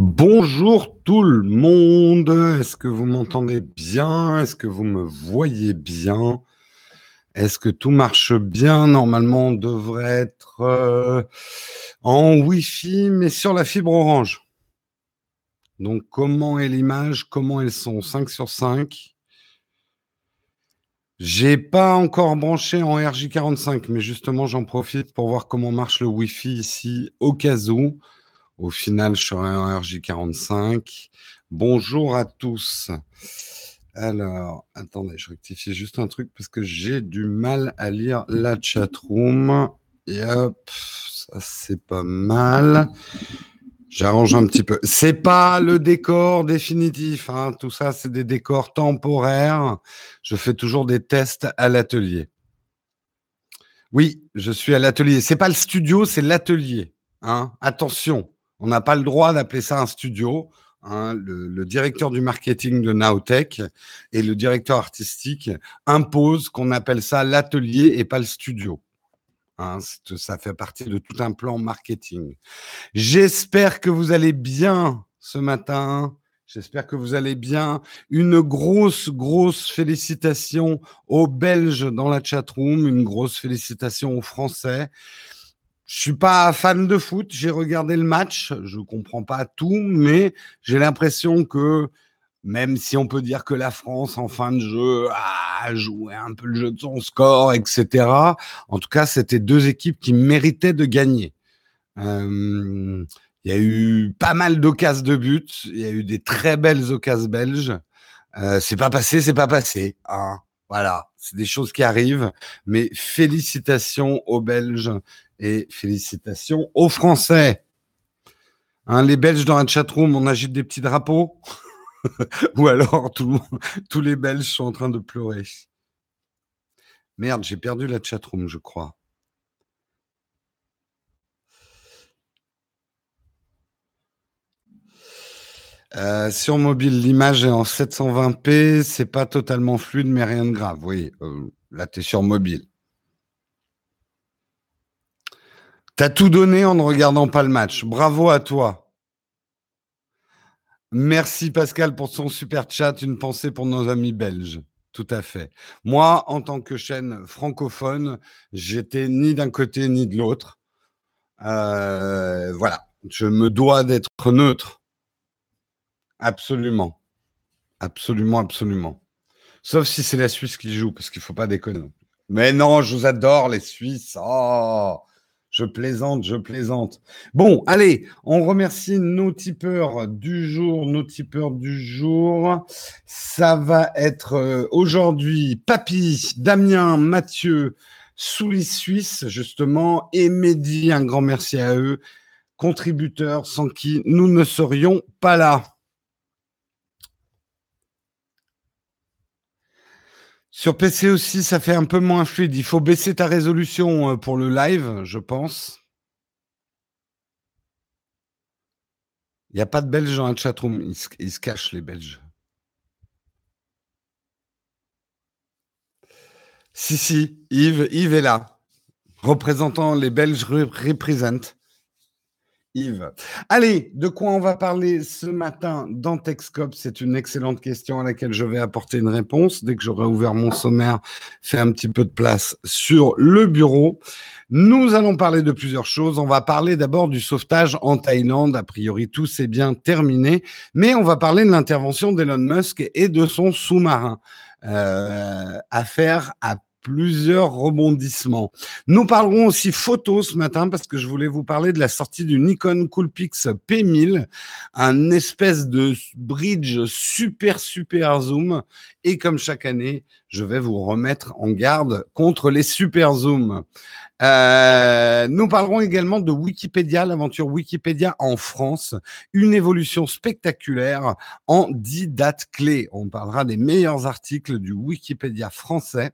Bonjour tout le monde. Est-ce que vous m'entendez bien? Est-ce que vous me voyez bien? Est-ce que tout marche bien? Normalement, on devrait être euh, en Wi-Fi, mais sur la fibre orange. Donc, comment est l'image? Comment elles sont? 5 sur 5 J'ai pas encore branché en RJ45, mais justement, j'en profite pour voir comment marche le Wi-Fi ici, au cas où. Au final, je serai en RJ45. Bonjour à tous. Alors, attendez, je rectifie juste un truc parce que j'ai du mal à lire la chatroom. Et hop, ça c'est pas mal. J'arrange un petit peu. C'est pas le décor définitif. Hein. Tout ça, c'est des décors temporaires. Je fais toujours des tests à l'atelier. Oui, je suis à l'atelier. C'est pas le studio, c'est l'atelier. Hein. Attention. On n'a pas le droit d'appeler ça un studio. Hein. le, directeur du marketing de Nowtech et le directeur artistique imposent qu'on appelle ça l'atelier et pas le studio. Hein. ça fait partie de tout un plan marketing. J'espère que vous allez bien ce matin. J'espère que vous allez bien. Une grosse, grosse félicitation aux Belges dans la chatroom, une grosse félicitation aux Français. Je suis pas fan de foot. J'ai regardé le match. Je comprends pas tout, mais j'ai l'impression que même si on peut dire que la France en fin de jeu a joué un peu le jeu de son score, etc. En tout cas, c'était deux équipes qui méritaient de gagner. Euh, il y a eu pas mal d'occasions de but. Il y a eu des très belles occasions belges. Euh, c'est pas passé, c'est pas passé. Hein. Voilà, c'est des choses qui arrivent. Mais félicitations aux Belges et félicitations aux Français. Hein, les Belges dans la chatroom, on agite des petits drapeaux? Ou alors tous les Belges sont en train de pleurer. Merde, j'ai perdu la chatroom, je crois. Euh, sur mobile, l'image est en 720p, c'est pas totalement fluide, mais rien de grave. Oui, euh, là, tu es sur mobile. T'as tout donné en ne regardant pas le match. Bravo à toi. Merci Pascal pour son super chat. Une pensée pour nos amis belges. Tout à fait. Moi, en tant que chaîne francophone, j'étais ni d'un côté ni de l'autre. Euh, voilà. Je me dois d'être neutre. Absolument. Absolument, absolument. Sauf si c'est la Suisse qui joue, parce qu'il ne faut pas déconner. Mais non, je vous adore, les Suisses. Oh je plaisante, je plaisante. Bon, allez, on remercie nos tipeurs du jour, nos tipeurs du jour. Ça va être euh, aujourd'hui Papy, Damien, Mathieu, Soulis Suisse, justement, et Mehdi, un grand merci à eux, contributeurs sans qui nous ne serions pas là. Sur PC aussi, ça fait un peu moins fluide. Il faut baisser ta résolution euh, pour le live, je pense. Il n'y a pas de Belges dans la chatroom. Ils se, ils se cachent, les Belges. Si, si, Yves, Yves est là. Représentant les Belges représente. Yves. Allez, de quoi on va parler ce matin dans Texcop C'est une excellente question à laquelle je vais apporter une réponse. Dès que j'aurai ouvert mon sommaire, fait un petit peu de place sur le bureau. Nous allons parler de plusieurs choses. On va parler d'abord du sauvetage en Thaïlande. A priori, tout s'est bien terminé. Mais on va parler de l'intervention d'Elon Musk et de son sous-marin. Euh, affaire à plusieurs rebondissements. Nous parlerons aussi photo ce matin parce que je voulais vous parler de la sortie du Nikon Coolpix P1000, un espèce de bridge super super zoom. Et comme chaque année, je vais vous remettre en garde contre les super zooms. Euh, nous parlerons également de Wikipédia, l'aventure Wikipédia en France, une évolution spectaculaire en 10 dates clés. On parlera des meilleurs articles du Wikipédia français.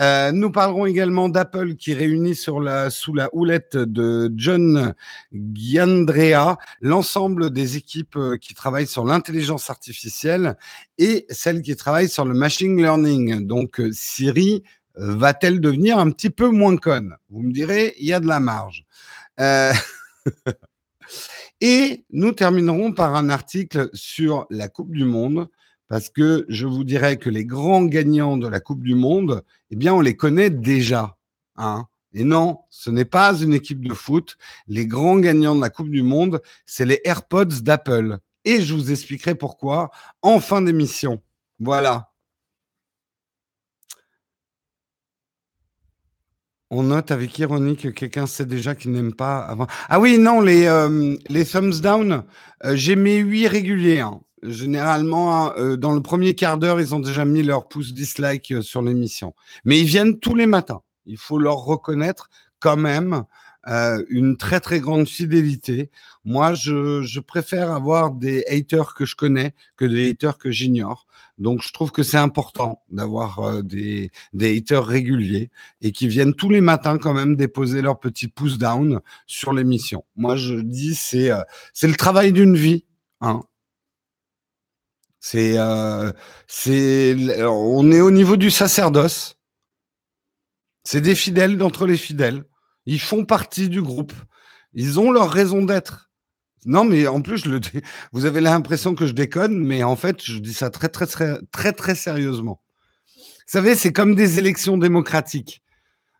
Euh, nous parlerons également d'Apple qui réunit sous la houlette de John Giandrea l'ensemble des équipes euh, qui travaillent sur l'intelligence artificielle et celles qui travaillent sur le machine learning. Donc euh, Siri va-t-elle devenir un petit peu moins conne? Vous me direz, il y a de la marge. Et nous terminerons par un article sur la Coupe du Monde, parce que je vous dirais que les grands gagnants de la Coupe du Monde, eh bien, on les connaît déjà. Hein et non, ce n'est pas une équipe de foot. Les grands gagnants de la Coupe du Monde, c'est les AirPods d'Apple. Et je vous expliquerai pourquoi en fin d'émission. Voilà. On note avec ironie que quelqu'un sait déjà qu'il n'aime pas. Ah oui, non, les, euh, les thumbs down, euh, j'ai mes huit réguliers. Hein. Généralement, euh, dans le premier quart d'heure, ils ont déjà mis leur pouce dislike sur l'émission. Mais ils viennent tous les matins. Il faut leur reconnaître quand même euh, une très très grande fidélité. Moi, je, je, préfère avoir des haters que je connais que des haters que j'ignore. Donc, je trouve que c'est important d'avoir euh, des, des haters réguliers et qui viennent tous les matins quand même déposer leur petit pouce down sur l'émission. Moi, je dis c'est euh, c'est le travail d'une vie. Hein. C'est c'est on est au niveau du sacerdoce. C'est des fidèles d'entre les fidèles. Ils font partie du groupe. Ils ont leur raison d'être. Non, mais en plus, vous avez l'impression que je déconne, mais en fait, je dis ça très, très, très, très, très sérieusement. Vous savez, c'est comme des élections démocratiques.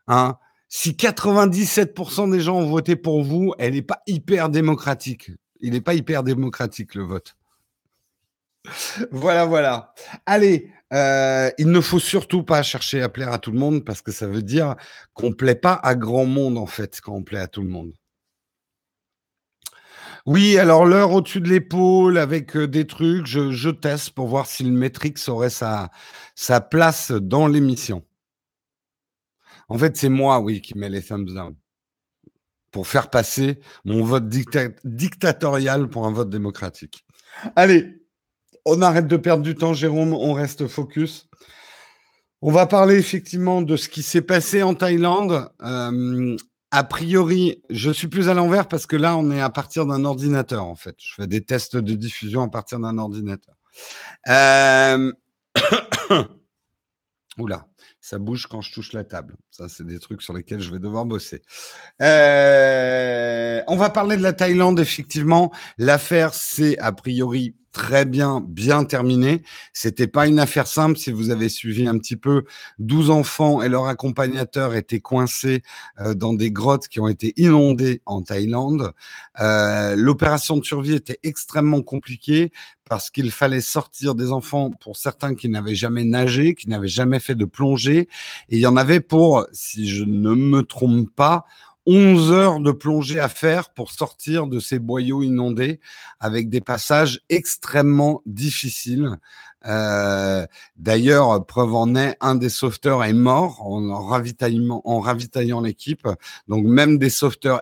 Hein si 97% des gens ont voté pour vous, elle n'est pas hyper démocratique. Il n'est pas hyper démocratique, le vote. Voilà, voilà. Allez, euh, il ne faut surtout pas chercher à plaire à tout le monde parce que ça veut dire qu'on ne plaît pas à grand monde en fait quand on plaît à tout le monde. Oui, alors l'heure au-dessus de l'épaule avec euh, des trucs, je, teste pour voir si le Matrix aurait sa, place dans l'émission. En fait, c'est moi, oui, qui mets les thumbs down pour faire passer mon vote dictatorial pour un vote démocratique. Allez, on arrête de perdre du temps, Jérôme, on reste focus. On va parler effectivement de ce qui s'est passé en Thaïlande. Euh, a priori, je suis plus à l'envers parce que là, on est à partir d'un ordinateur, en fait. Je fais des tests de diffusion à partir d'un ordinateur. Euh... Oula, ça bouge quand je touche la table. Ça, c'est des trucs sur lesquels je vais devoir bosser. Euh... On va parler de la Thaïlande, effectivement. L'affaire, c'est a priori très bien, bien terminé. C'était pas une affaire simple. Si vous avez suivi un petit peu, 12 enfants et leur accompagnateur étaient coincés euh, dans des grottes qui ont été inondées en Thaïlande. Euh, L'opération de survie était extrêmement compliquée parce qu'il fallait sortir des enfants pour certains qui n'avaient jamais nagé, qui n'avaient jamais fait de plongée. Et il y en avait pour, si je ne me trompe pas, 11 heures de plongée à faire pour sortir de ces boyaux inondés avec des passages extrêmement difficiles. Euh, D'ailleurs, preuve en est, un des sauveteurs est mort en, ravitaillement, en ravitaillant l'équipe. Donc même des sauveteurs,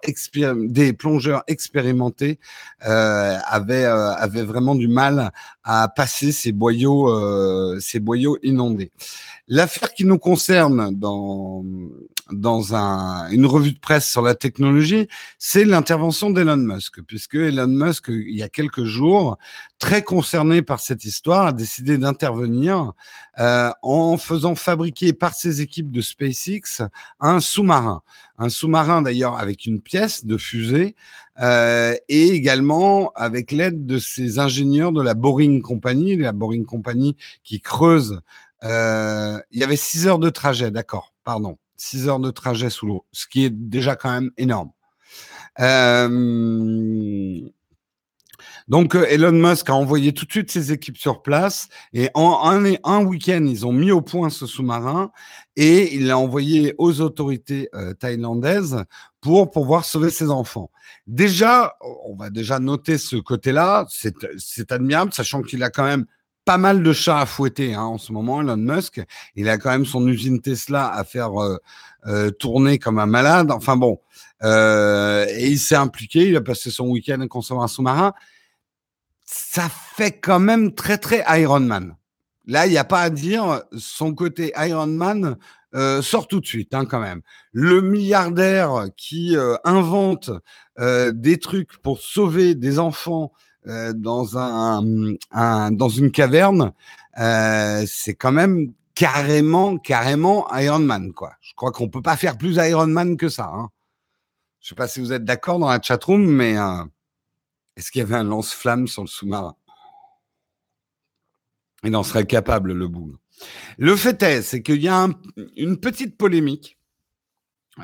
des plongeurs expérimentés euh, avaient, euh, avaient vraiment du mal à passer ces boyaux, euh, ces boyaux inondés. L'affaire qui nous concerne dans, dans un, une revue de presse sur la technologie, c'est l'intervention d'Elon Musk, puisque Elon Musk, il y a quelques jours, très concerné par cette histoire, a décidé d'intervenir euh, en faisant fabriquer par ses équipes de SpaceX un sous-marin. Un sous-marin d'ailleurs avec une pièce de fusée euh, et également avec l'aide de ses ingénieurs de la Boring Company, la Boring Company qui creuse euh, il y avait 6 heures de trajet, d'accord, pardon. 6 heures de trajet sous l'eau, ce qui est déjà quand même énorme. Donc euh, Elon Musk a envoyé tout de suite ses équipes sur place et en un, week-end, ils ont mis au point ce sous-marin et il l'a envoyé aux autorités thaïlandaises pour pouvoir sauver ses enfants. Déjà, on va déjà noter ce côté-là, c'est admirable, sachant qu'il a quand même pas mal de chats à fouetter hein, en ce moment, Elon Musk. Il a quand même son usine Tesla à faire euh, euh, tourner comme un malade. Enfin bon, euh, et il s'est impliqué. Il a passé son week-end à consommer un sous-marin. Ça fait quand même très très Iron Man. Là, il n'y a pas à dire. Son côté Iron Man sort tout de suite, hein, quand même. Le milliardaire qui invente des trucs pour sauver des enfants euh, dans un, un, dans une caverne, euh, c'est quand même carrément, carrément Iron Man, quoi. Je crois qu'on peut pas faire plus Iron Man que ça. Hein. Je sais pas si vous êtes d'accord dans la chatroom, mais euh, Est-ce qu'il y avait un lance-flamme sur le sous-marin? Il en serait capable, le boule. Le fait est, c'est qu'il y a une petite polémique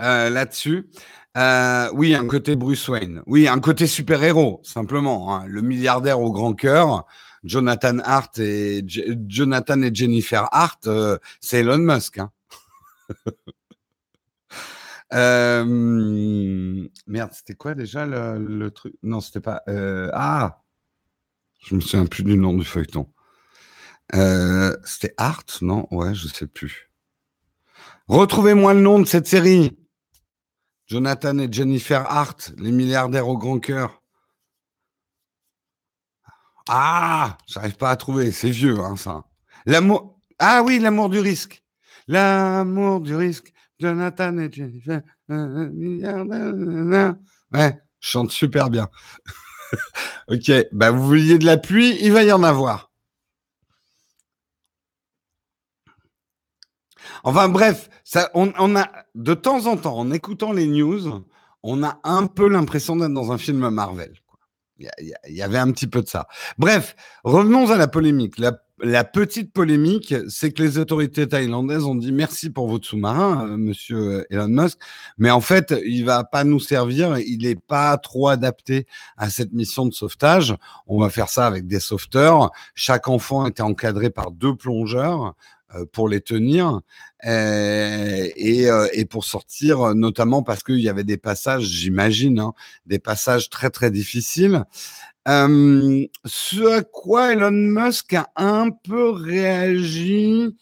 euh, là-dessus. Euh, oui, un côté Bruce Wayne. Oui, un côté super-héros, simplement. Hein. Le milliardaire au grand cœur, Jonathan Hart et Jonathan et Jennifer Hart, euh, c'est Elon Musk. Hein. merde, c'était quoi déjà le, truc? Non, c'était pas. ah, je me souviens plus du nom du feuilleton. c'était Hart, non? Ouais, je sais plus. Retrouvez-moi le nom de cette série. Jonathan et Jennifer Hart, les milliardaires au grand cœur. Ah, j'arrive pas à trouver, c'est vieux, hein, ça. L'amour. Ah oui, l'amour du risque. L'amour du risque. Jonathan et Jennifer, milliardaires. Ouais, je chante super bien. ok, bah vous vouliez de la pluie, il va y en avoir. Enfin bref, ça, on, a de temps en temps, en écoutant les news, on a un peu l'impression d'être dans un film Marvel. Il y, avait un petit peu de ça. Bref, revenons à la polémique. La, petite polémique, c'est que les autorités thaïlandaises ont dit merci pour votre sous-marin, euh, monsieur Elon Musk, mais en fait, il va pas nous servir, il n'est pas trop adapté à cette mission de sauvetage. On va faire ça avec des sauveteurs. Chaque enfant était encadré par deux plongeurs. Euh, pour les tenir euh, et, euh, et, pour sortir, notamment parce qu'il y avait des passages, j'imagine, hein, des passages très très difficiles. Euh, ce à quoi Elon Musk a un peu réagi,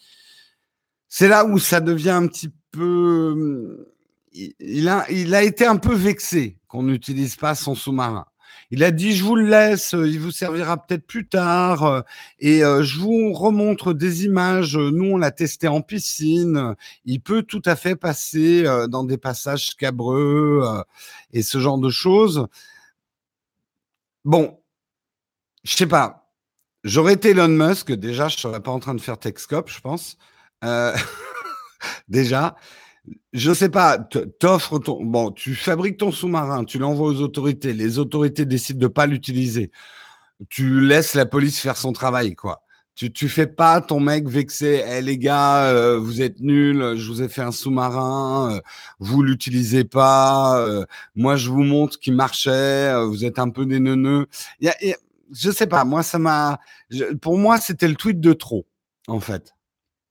c'est là où ça devient un petit peu. Il a, il a été un peu vexé qu'on n'utilise pas son sous-marin. Il a dit, je vous le laisse, euh, il vous servira peut-être plus tard. Euh, et euh, je vous remontre des images. Nous, on l'a testé en piscine. Il peut tout à fait passer dans des passages scabreux et ce genre de choses. Bon, je sais pas. J'aurais été Elon Musk, déjà, je serais pas en train de faire Texcop, je pense. déjà je sais pas, t'offres ton, bon, tu fabriques ton sous-marin, tu l'envoies aux autorités, les autorités décident de pas l'utiliser. Tu laisses la police faire son travail, quoi. Tu, tu fais pas ton mec vexé, eh les gars, euh, vous êtes nuls, je vous ai fait un sous-marin, euh, vous l'utilisez pas, euh, moi je vous montre qu'il marchait, vous êtes un peu des neuneux. Y a, je sais pas, moi ça m'a, pour moi c'était le tweet de trop, en fait.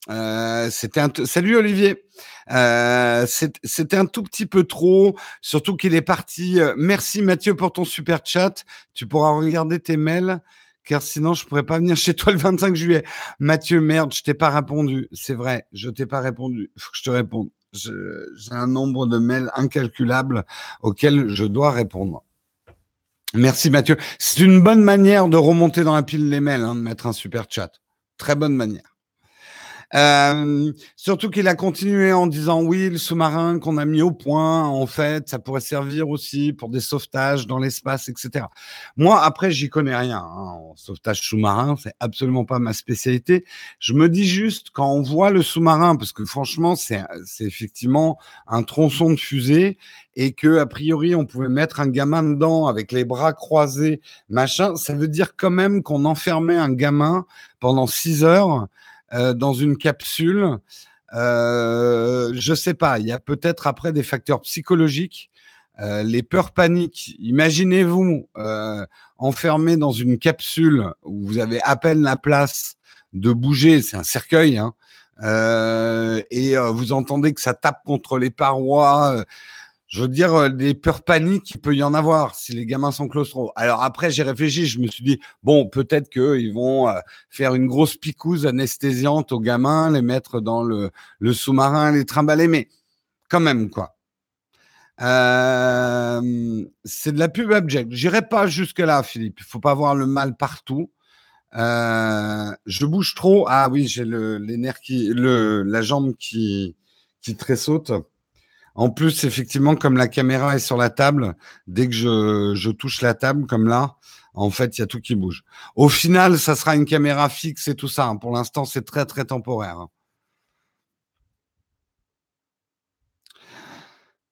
Euh, c'était un Salut Olivier. Euh, c'était un tout petit peu trop, surtout qu'il est parti. Euh, merci Mathieu pour ton super chat. Tu pourras regarder tes mails, car sinon je pourrais pas venir chez toi le 25 juillet. Mathieu, merde, je t'ai pas répondu. C'est vrai, je t'ai pas répondu. Faut que je te réponde. J'ai un nombre de mails incalculable auxquels je dois répondre. Merci Mathieu. C'est une bonne manière de remonter dans la pile les mails, hein, de mettre un super chat. Très bonne manière. Surtout qu'il a continué en disant oui, le sous-marin qu'on a mis au point, en fait, ça pourrait servir aussi pour des sauvetages dans l'espace, etc. Moi, après, j'y connais rien. Hein, sauvetage sous-marin, c'est absolument pas ma spécialité. Je me dis juste quand on voit le sous-marin, parce que franchement, c'est effectivement un tronçon de fusée et que a priori on pouvait mettre un gamin dedans avec les bras croisés, machin. Ça veut dire quand même qu'on enfermait un gamin pendant six heures euh, dans une capsule. Euh, je sais pas, il y a peut-être après des facteurs psychologiques, euh, les peurs paniques. Imaginez-vous euh, enfermé dans une capsule où vous avez à peine la place de bouger, c'est un cercueil, hein, et vous entendez que ça tape contre les parois je veux dire, euh, des peurs paniques, il peut y en avoir si les gamins sont claustro. Alors après, j'ai réfléchi, je me suis dit, bon, peut-être qu'ils vont euh, faire une grosse picouse anesthésiante aux gamins, les mettre dans le, sous-marin, les trimballer, mais quand même, quoi. Euh, c'est de la pub abject. J'irai pas jusque-là, Philippe. Il faut pas voir le mal partout. Euh, je bouge trop. Ah oui, j'ai le, les nerfs le, la jambe qui, qui tressaute. En plus, effectivement, comme la caméra est sur la table, dès que je, touche la table, comme là, en fait, il y a tout qui bouge. Au final, ça sera une caméra fixe et tout ça. Hein. Pour l'instant, c'est très, très temporaire.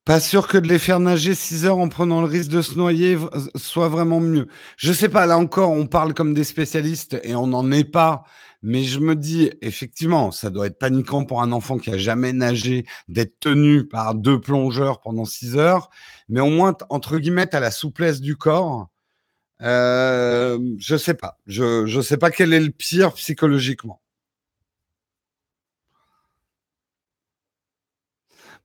Pas sûr que de les faire nager 6 heures en prenant le risque de se noyer soit vraiment mieux. Je sais pas, là encore, on parle comme des spécialistes et on n'en est pas. Mais je me dis, effectivement, ça doit être paniquant pour un enfant qui a jamais nagé d'être tenu par deux plongeurs pendant 6 heures. Mais au moins, entre guillemets, à la souplesse du corps. Euh, je sais pas. Je ne sais pas quel est le pire psychologiquement.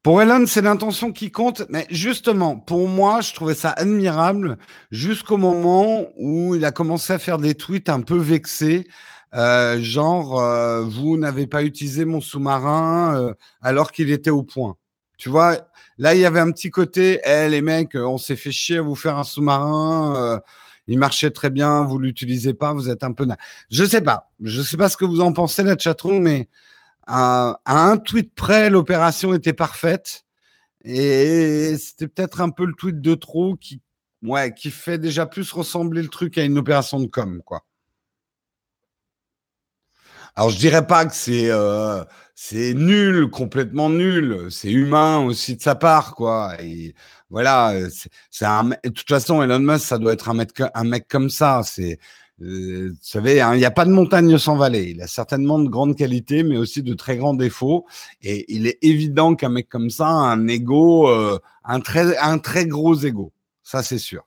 Pour Elon, c'est l'intention qui compte, mais justement, pour moi, je trouvais ça admirable jusqu'au moment où il a commencé à faire des tweets un peu vexés, euh, genre euh, vous n'avez pas utilisé mon sous-marin euh, alors qu'il était au point. Tu vois, là il y avait un petit côté, eh les mecs, on s'est fait chier à vous faire un sous-marin, il marchait très bien, vous l'utilisez pas, vous êtes un peu. Je sais pas, je sais pas ce que vous en pensez la chatroom, mais à, un tweet près, l'opération était parfaite. Et c'était peut-être un peu le tweet de trop qui, ouais, qui fait déjà plus ressembler le truc à une opération de com, quoi. Alors je dirais pas que c'est euh, c'est nul, complètement nul. C'est humain aussi de sa part, quoi. Et voilà, c'est un. De toute façon, Elon Musk, ça doit être un mec, un mec comme ça. C'est euh, vous savez, hein, il n'y a pas de montagne sans vallée. Il a certainement de grandes qualités, mais aussi de très grands défauts. Et il est évident qu'un mec comme ça a un ego, euh, un, très, un très gros ego. Ça, c'est sûr.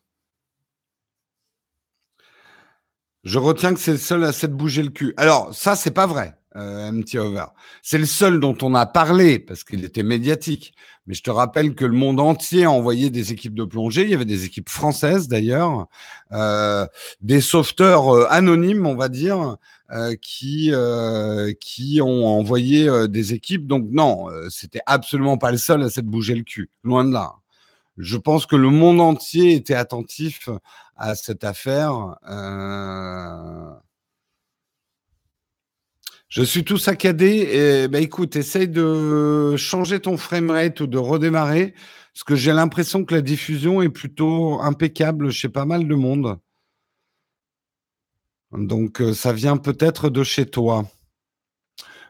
Je retiens que c'est le seul à s'être bougé le cul. Alors, ça, c'est pas vrai. Euh, MT Over. C'est le seul dont on a parlé parce qu'il était médiatique. Mais je te rappelle que le monde entier a envoyé des équipes de plongée. Il y avait des équipes françaises d'ailleurs, euh, des sauveteurs euh, anonymes, on va dire, qui qui ont envoyé des équipes. Donc non, c'était absolument pas le seul à s'être bougé le cul. Loin de là. Je pense que le monde entier était attentif à cette affaire. Je suis tout saccadé. Et, bah, écoute, essaye de changer ton framerate ou de redémarrer, parce que j'ai l'impression que la diffusion est plutôt impeccable chez pas mal de monde. Donc, euh, ça vient peut-être de chez toi.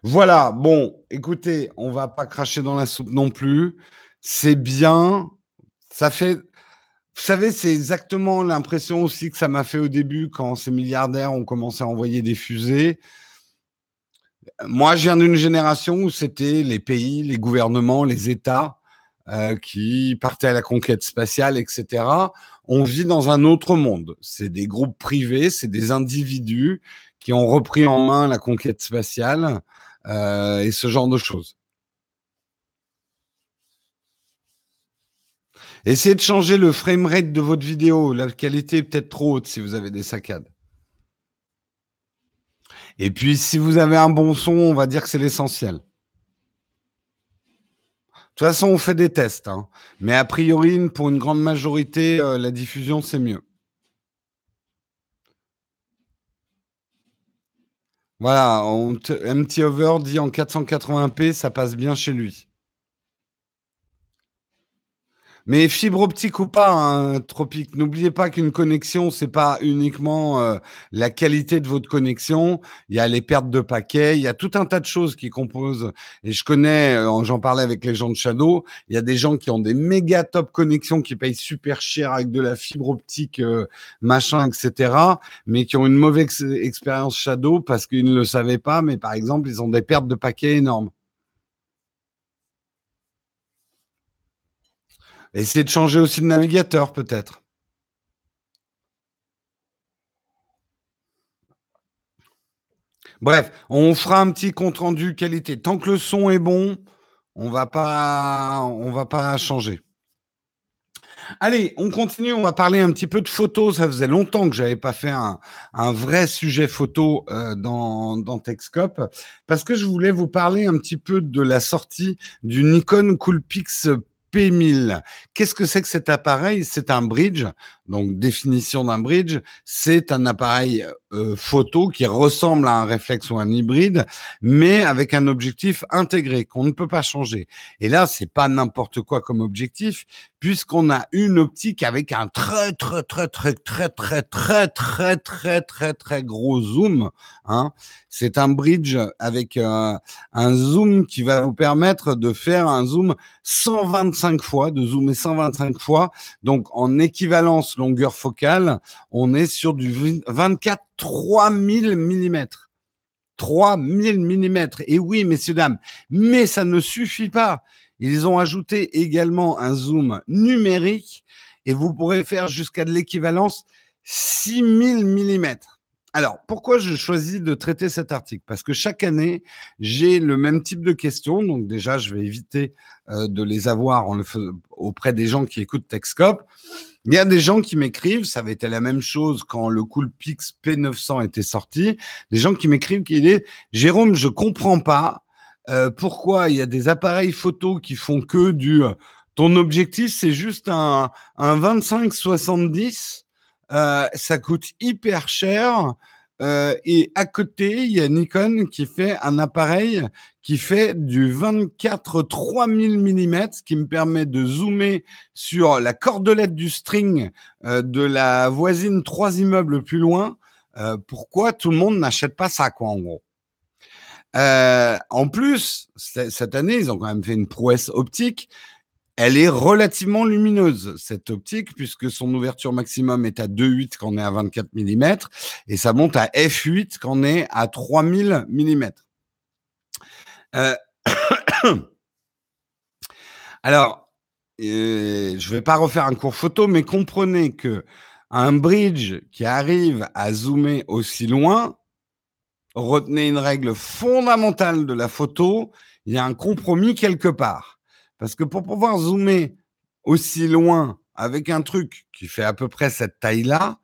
Voilà, bon, écoutez, on va pas cracher dans la soupe non plus. C'est bien. Ça fait. Vous savez, c'est exactement l'impression aussi que ça m'a fait au début quand ces milliardaires ont commencé à envoyer des fusées. Moi, je viens d'une génération où c'était les pays, les gouvernements, les États euh, qui partaient à la conquête spatiale, etc. On vit dans un autre monde. C'est des groupes privés, c'est des individus qui ont repris en main la conquête spatiale euh, et ce genre de choses. Essayez de changer le framerate de votre vidéo. La qualité est peut-être trop haute si vous avez des saccades. Et puis, si vous avez un bon son, on va dire que c'est l'essentiel. De toute façon, on fait des tests. Hein. Mais a priori, pour une grande majorité, euh, la diffusion, c'est mieux. Voilà, MT Over dit en 480p, ça passe bien chez lui. Mais fibre optique ou pas, hein, Tropique, n'oubliez pas qu'une connexion, c'est pas uniquement euh, la qualité de votre connexion. Il y a les pertes de paquets, il y a tout un tas de choses qui composent. Et je connais, euh, j'en parlais avec les gens de Shadow, il y a des gens qui ont des méga top connexions qui payent super cher avec de la fibre optique, euh, machin, etc. Mais qui ont une mauvaise expérience Shadow parce qu'ils ne le savaient pas. Mais par exemple, ils ont des pertes de paquets énormes. Essayez de changer aussi de navigateur, peut-être. Bref, on fera un petit compte rendu qualité. Tant que le son est bon, on va pas, va pas changer. Allez, on continue. On va parler un petit peu de photos. Ça faisait longtemps que j'avais pas fait un, vrai sujet photo euh, dans, dans Techscope parce que je voulais vous parler un petit peu de la sortie du Nikon Coolpix P1000. Qu'est-ce que c'est que cet appareil? C'est un bridge. Donc, définition d'un bridge, c'est un appareil euh, photo qui ressemble à un réflexe ou un hybride, mais avec un objectif intégré qu'on ne peut pas changer. Et là, c'est pas n'importe quoi comme objectif, puisqu'on a une optique avec un très très très très très très très très très très très gros zoom. Hein. C'est un bridge avec un zoom qui va vous permettre de faire un zoom 125 fois, de zoomer 125 fois. Donc en équivalence longueur focale, on est sur du 24 3000 mm. 3000 mm. Et oui, messieurs, dames, mais ça ne suffit pas. Ils ont ajouté également un zoom numérique et vous pourrez faire jusqu'à de l'équivalence 6000 mm. Alors, pourquoi je choisis de traiter cet article? Parce que chaque année, j'ai le même type de questions. Donc déjà, je vais éviter euh, de les avoir auprès des gens qui écoutent Techscope. Il y a des gens qui m'écrivent, ça avait été la même chose quand le Coolpix P900 était sorti, des gens qui m'écrivent qui disent « Jérôme, je comprends pas euh, pourquoi il y a des appareils photo qui font que du... Euh, ton objectif, c'est juste un, un 25-70 euh, ça coûte hyper cher. Euh, et à côté, il y a Nikon qui fait un appareil qui fait du 24 3000 mm, qui me permet de zoomer sur la cordelette du string euh, de la voisine trois immeubles plus loin. pourquoi tout le monde n'achète pas ça, quoi, en gros? En plus, cette année, ils ont quand même fait une prouesse optique elle est relativement lumineuse, cette optique, puisque son ouverture maximum est à 2,8 quand on est à 24 mm, et ça monte à f8 quand on est à 3000 mm. Euh, alors, je ne vais pas refaire un cours photo, mais comprenez que un bridge qui arrive à zoomer aussi loin, retenez une règle fondamentale de la photo, il y a un compromis quelque part. Parce que pour pouvoir zoomer aussi loin avec un truc qui fait à peu près cette taille-là,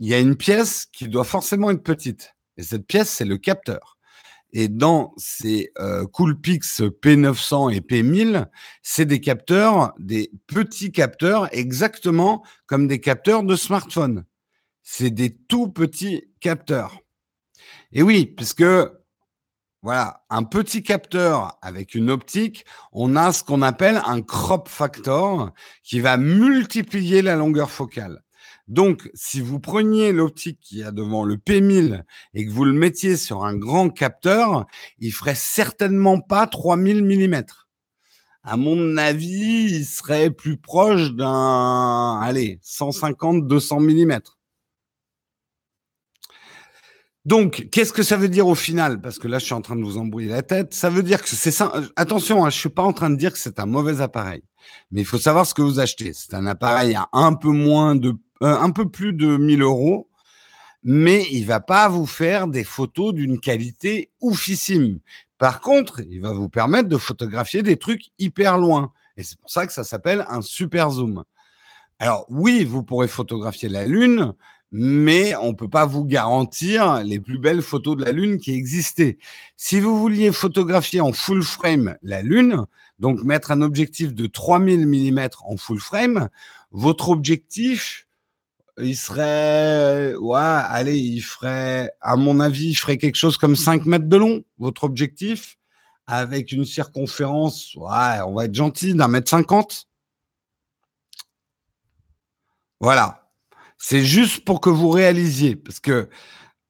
il y a une pièce qui doit forcément être petite. Et cette pièce, c'est le capteur. Et dans ces euh, Coolpix P900 et P1000, c'est des capteurs, des petits capteurs, exactement comme des capteurs de smartphone. C'est des tout petits capteurs. Et oui, puisque voilà, un petit capteur avec une optique, on a ce qu'on appelle un crop factor qui va multiplier la longueur focale. Donc, si vous preniez l'optique qui a devant le P1000 et que vous le mettiez sur un grand capteur, il ferait certainement pas 3000 mm. À mon avis, il serait plus proche d'un, allez, 150, 200 mm. Donc, qu'est-ce que ça veut dire au final? Parce que là, je suis en train de vous embrouiller la tête. Ça veut dire que c'est ça. Attention, hein, je suis pas en train de dire que c'est un mauvais appareil, mais il faut savoir ce que vous achetez. C'est un appareil à un peu moins de, euh, un peu plus de 1000 euros, mais il va pas vous faire des photos d'une qualité oufissime. Par contre, il va vous permettre de photographier des trucs hyper loin. Et c'est pour ça que ça s'appelle un super zoom. Alors oui, vous pourrez photographier la Lune, mais on ne peut pas vous garantir les plus belles photos de la Lune qui existaient. Si vous vouliez photographier en full frame la Lune, donc mettre un objectif de 3000 mm en full frame, votre objectif, il serait, ouais, allez, il ferait, à mon avis, il ferait quelque chose comme 5 mètres de long, votre objectif, avec une circonférence, ouais, on va être gentil, d'un mètre cinquante. Voilà. C'est juste pour que vous réalisiez, parce que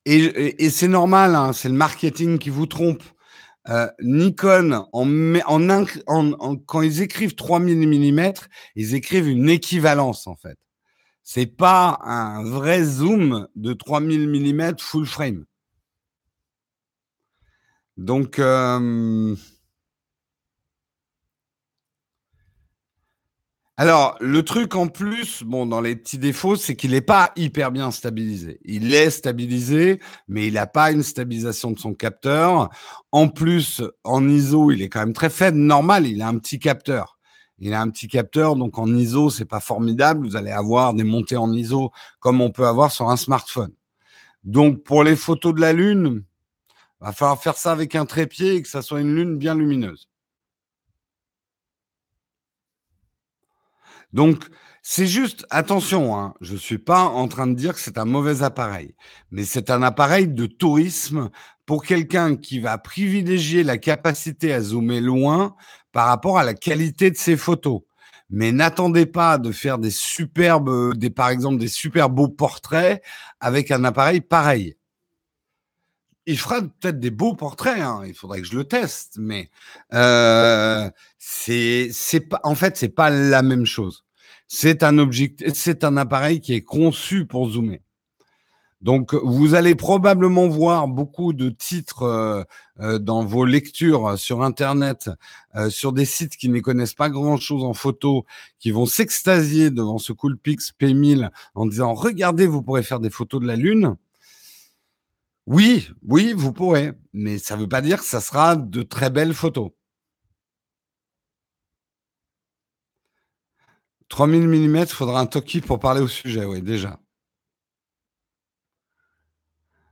et, c'est normal, hein, c'est le marketing qui vous trompe. Euh, Nikon, quand ils écrivent 3000 mm, ils écrivent une équivalence en fait. C'est pas un vrai zoom de 3000 mm full frame. Donc, euh, Alors, le truc en plus, bon, dans les petits défauts, c'est qu'il n'est pas hyper bien stabilisé. Il est stabilisé, mais il n'a pas une stabilisation de son capteur. En plus, en ISO, il est quand même très faible. Normal, il a un petit capteur. Il a un petit capteur, donc en ISO, c'est pas formidable. Vous allez avoir des montées en ISO comme on peut avoir sur un smartphone. Donc, pour les photos de la Lune, va falloir faire ça avec un trépied et que ça soit une Lune bien lumineuse. Donc, C'est juste, attention, hein, je ne suis pas en train de dire que c'est un mauvais appareil, mais c'est un appareil de tourisme pour quelqu'un qui va privilégier la capacité à zoomer loin par rapport à la qualité de ses photos. Mais n'attendez pas de faire des superbes, des, par exemple, des super beaux portraits avec un appareil pareil. Il fera peut-être des beaux portraits, hein, il faudrait que je le teste, mais euh, c'est, pas, en fait, c'est pas la même chose. C'est un objectif, c'est un appareil qui est conçu pour zoomer. Donc, vous allez probablement voir beaucoup de titres euh, euh, dans vos lectures sur Internet, sur des sites qui ne connaissent pas grand-chose en photo, qui vont s'extasier devant ce Coolpix P1000 en disant Regardez, vous pourrez faire des photos de la Lune. Oui, oui, vous pourrez, mais ça ne veut pas dire que ça sera de très belles photos. 3000 mm, il faudra un Toki pour parler au sujet, oui, déjà.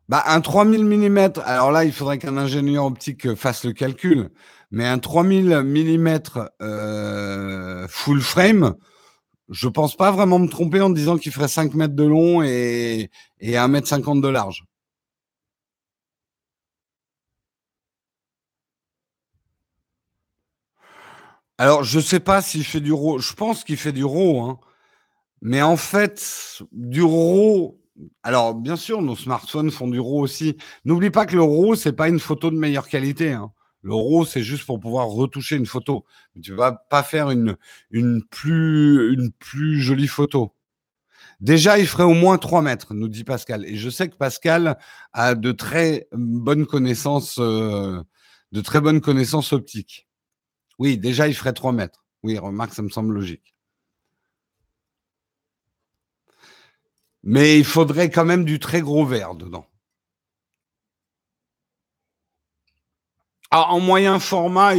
Bah, un 3000 mm, alors là, il faudrait qu'un ingénieur optique fasse le calcul, mais un 3000 mm euh, full frame, je pense pas vraiment me tromper en disant qu'il ferait 5 mètres de long et, et 1 mètre 50 de large. Alors, je sais pas s'il fait du RAW. Je pense qu'il fait du RAW, hein. mais en fait, du RAW, alors, bien sûr, nos smartphones font du RAW aussi. N'oublie pas que le RAW, c'est pas une photo de meilleure qualité. Hein. Le RAW, c'est juste pour pouvoir retoucher une photo. tu vas pas faire une, une, plus, une plus jolie photo. Déjà, il ferait au moins 3 mètres, nous dit Pascal. Et je sais que Pascal a de très bonnes connaissances, euh, de très bonnes connaissances optiques. Oui, déjà, il ferait 3 mètres. Oui, remarque, ça me semble logique. Mais il faudrait quand même du très gros verre dedans. Ah, en moyen format,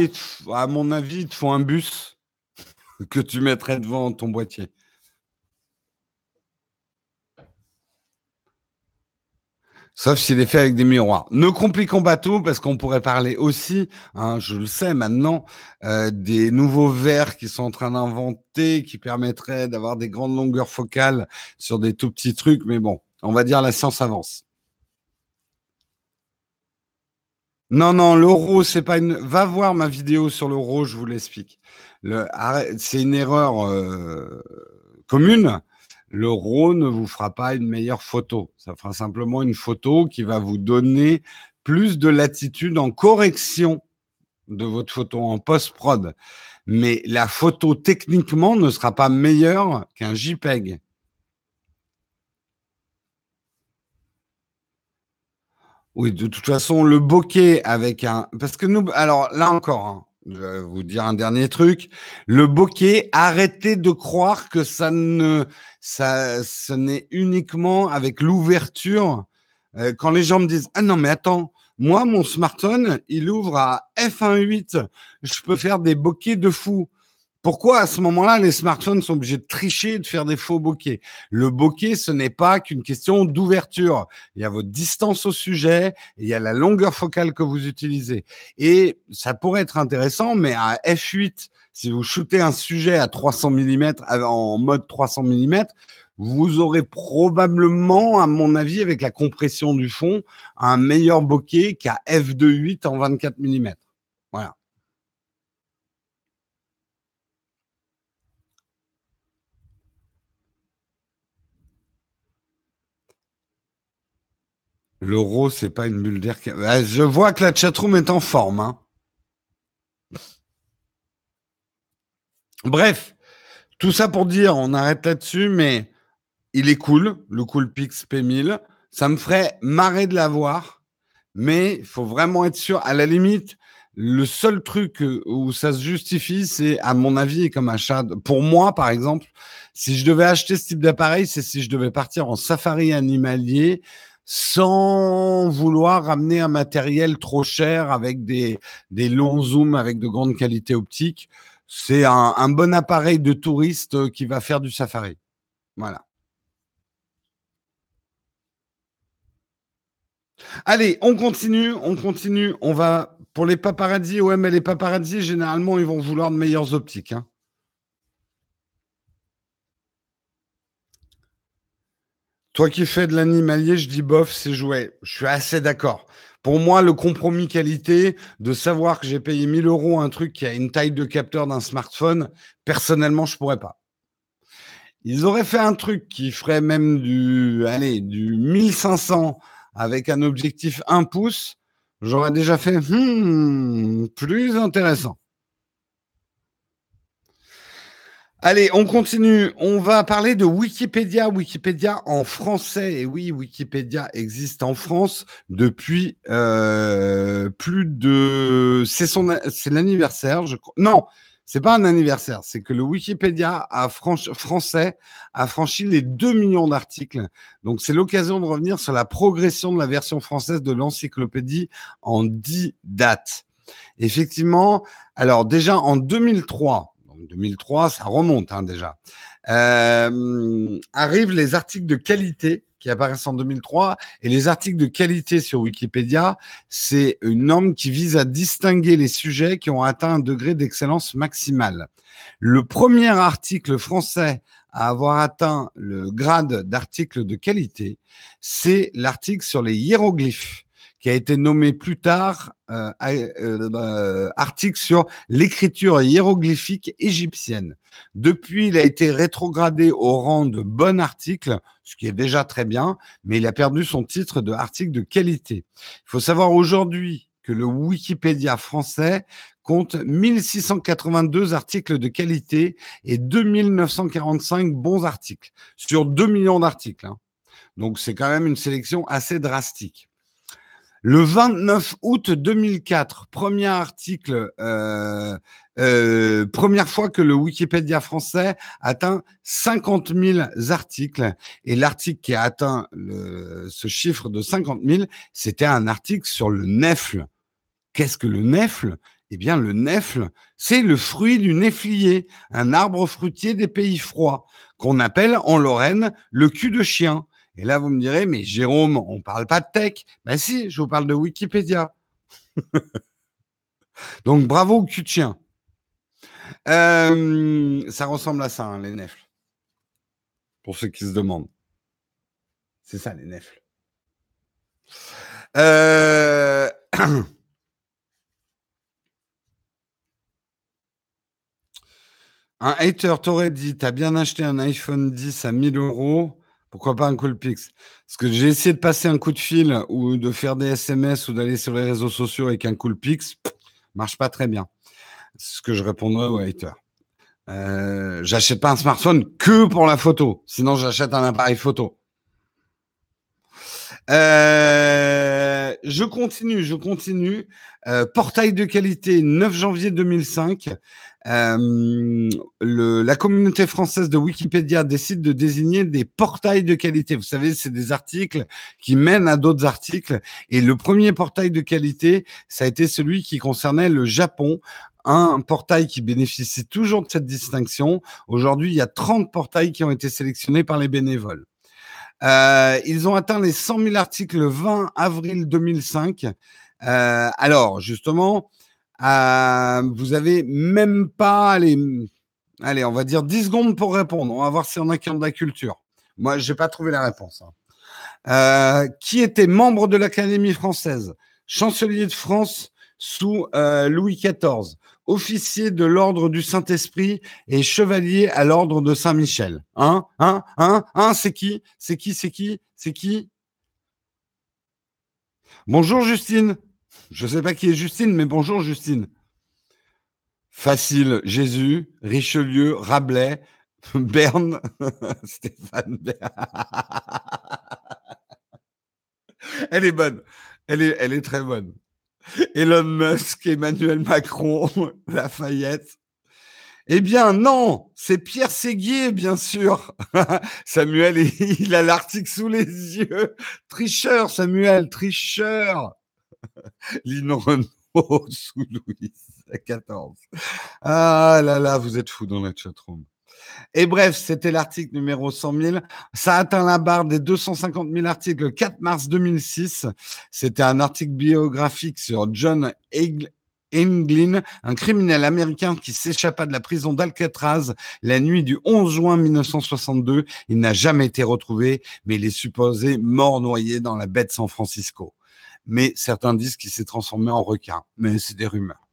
à mon avis, il te faut un bus que tu mettrais devant ton boîtier. Sauf s'il est fait avec des miroirs. Ne compliquons pas tout parce qu'on pourrait parler aussi, hein, je le sais maintenant, euh, des nouveaux verres qui sont en train d'inventer, qui permettraient d'avoir des grandes longueurs focales sur des tout petits trucs. Mais bon, on va dire la science avance. Non, non, l'euro, c'est pas une. Va voir ma vidéo sur l'euro, je vous l'explique. Le... C'est une erreur euh, commune le RAW ne vous fera pas une meilleure photo. Ça fera simplement une photo qui va vous donner plus de latitude en correction de votre photo en post-prod. Mais la photo techniquement ne sera pas meilleure qu'un JPEG. Oui, de toute façon, le bokeh avec un... Parce que nous... Alors là encore, hein, je vais vous dire un dernier truc. Le bokeh, arrêtez de croire que ça ne, ça, ce n'est uniquement avec l'ouverture. Euh, quand les gens me disent, ah non, mais attends, moi, mon smartphone, il ouvre à f1.8. Je peux faire des bokeh de fou. Pourquoi à ce moment-là, les smartphones sont obligés de tricher, de faire des faux bokeh? Le bokeh, ce n'est pas qu'une question d'ouverture. Il y a votre distance au sujet, il y a la longueur focale que vous utilisez. Et ça pourrait être intéressant, mais à f8, si vous shootez un sujet à 300 mm, en mode 300 mm, vous aurez probablement, à mon avis, avec la compression du fond, un meilleur bokeh qu'à f2.8 en 24 mm. Voilà. L'euro, c'est pas une bulle d'air. Ah, je vois que la chatroom est en forme. Hein. Bref, tout ça pour dire, on arrête là-dessus, mais il est cool, le Coolpix P1000. Ça me ferait marrer de l'avoir, mais il faut vraiment être sûr. À la limite, le seul truc où ça se justifie, c'est, à mon avis, comme achat. Pour moi, par exemple, si je devais acheter ce type d'appareil, c'est si je devais partir en safari animalier sans vouloir ramener un matériel trop cher avec des, des longs zooms avec de grandes qualités optiques. C'est un, bon appareil de touriste qui va faire du safari. Voilà. Allez, on continue, on continue. On va pour les paparazzi. Ouais, mais les paparazzi, généralement, ils vont vouloir de meilleures optiques. Hein. Toi qui fais de l'animalier, je dis bof, c'est jouet. Je suis assez d'accord. Pour moi, le compromis qualité, de savoir que j'ai payé 1000 euros un truc qui a une taille de capteur d'un smartphone, personnellement, je pourrais pas. Ils auraient fait un truc qui ferait même du, allez, du 1500 avec un objectif 1 pouce. J'aurais déjà fait hmm, plus intéressant. Allez, on continue. On va parler de Wikipédia. Wikipédia en français. Et oui, Wikipédia existe en France depuis euh, plus de. C'est son, c'est l'anniversaire. Je crois. Non, c'est pas un anniversaire. C'est que le Wikipédia a français a franchi les 2 millions d'articles. Donc c'est l'occasion de revenir sur la progression de la version française de l'encyclopédie en 10 dates. Effectivement, alors déjà en 2003 2003, ça remonte hein, déjà. Euh, arrivent les articles de qualité qui apparaissent en 2003 et les articles de qualité sur Wikipédia, c'est une norme qui vise à distinguer les sujets qui ont atteint un degré d'excellence maximale. Le premier article français à avoir atteint le grade d'article de qualité, c'est l'article sur les hiéroglyphes qui a été nommé plus tard euh, euh, euh, article sur l'écriture hiéroglyphique égyptienne. Depuis, il a été rétrogradé au rang de bon article, ce qui est déjà très bien, mais il a perdu son titre de article de qualité. Il faut savoir aujourd'hui que le Wikipédia français compte 1682 articles de qualité et 2945 bons articles sur 2 millions d'articles. Hein. Donc c'est quand même une sélection assez drastique. Le 29 août 2004, premier article, euh, euh, première fois que le Wikipédia français atteint 50 000 articles. Et l'article qui a atteint ce chiffre de 50 000, c'était un article sur le nefle. Qu'est-ce que le nefle? Eh bien, le nefle, c'est le fruit du néflier, un arbre fruitier des pays froids, qu'on appelle en Lorraine le cul de chien. Et là, vous me direz, mais Jérôme, on ne parle pas de tech. Ben si, je vous parle de Wikipédia. Donc, bravo, cul de chien. Euh, ça ressemble à ça, hein, les nefles. Pour ceux qui se demandent. C'est ça, les nefles. Euh, un hater t'aurait dit, t'as bien acheté un iPhone 10 à 1000 euros. Pourquoi pas un Coolpix Parce que j'ai essayé de passer un coup de fil ou de faire des SMS ou d'aller sur les réseaux sociaux avec un Coolpix, marche pas très bien. Ce que je répondrai aux haters. Euh, j'achète pas un smartphone que pour la photo, sinon j'achète un appareil photo. Euh, je continue, je continue. Euh, portail de qualité, 9 janvier 2005. Euh, le, la communauté française de Wikipédia décide de désigner des portails de qualité. Vous savez, c'est des articles qui mènent à d'autres articles. Et le premier portail de qualité, ça a été celui qui concernait le Japon un portail qui bénéficie toujours de cette distinction. Aujourd'hui, il y a 30 portails qui ont été sélectionnés par les bénévoles. Euh, ils ont atteint les 100 000 articles le 20 avril 2005. Euh, alors, justement, euh, vous avez même pas allez, on va dire 10 secondes pour répondre. On va voir si on a qui de la culture. Moi, j'ai pas trouvé la réponse. Hein. Qui était membre de l'Académie française, chancelier de France sous Louis XIV, officier de l'ordre du Saint-Esprit et chevalier à l'ordre de Saint-Michel. Hein, hein, hein, hein, c'est qui? C'est qui? C'est qui? C'est qui? Bonjour Justine. Je ne sais pas qui est Justine, mais bonjour Justine. Facile, Jésus, Richelieu, Rabelais, Berne, Stéphane Bern. Elle est bonne. Elle est, elle est très bonne. Elon Musk, Emmanuel Macron, Lafayette. Eh bien, non, c'est Pierre Séguier, bien sûr. Samuel, il a l'article sous les yeux. Tricheur, Samuel, tricheur. Lino Renault sous Louis XIV. Ah là là, vous êtes fous dans la chatroom. Et bref, c'était l'article numéro 100 000. Ça atteint la barre des 250 000 articles le 4 mars 2006. C'était un article biographique sur John Englin, un criminel américain qui s'échappa de la prison d'Alcatraz la nuit du 11 juin 1962. Il n'a jamais été retrouvé, mais il est supposé mort noyé dans la baie de San Francisco. Mais certains disent qu'il s'est transformé en requin, mais c'est des rumeurs.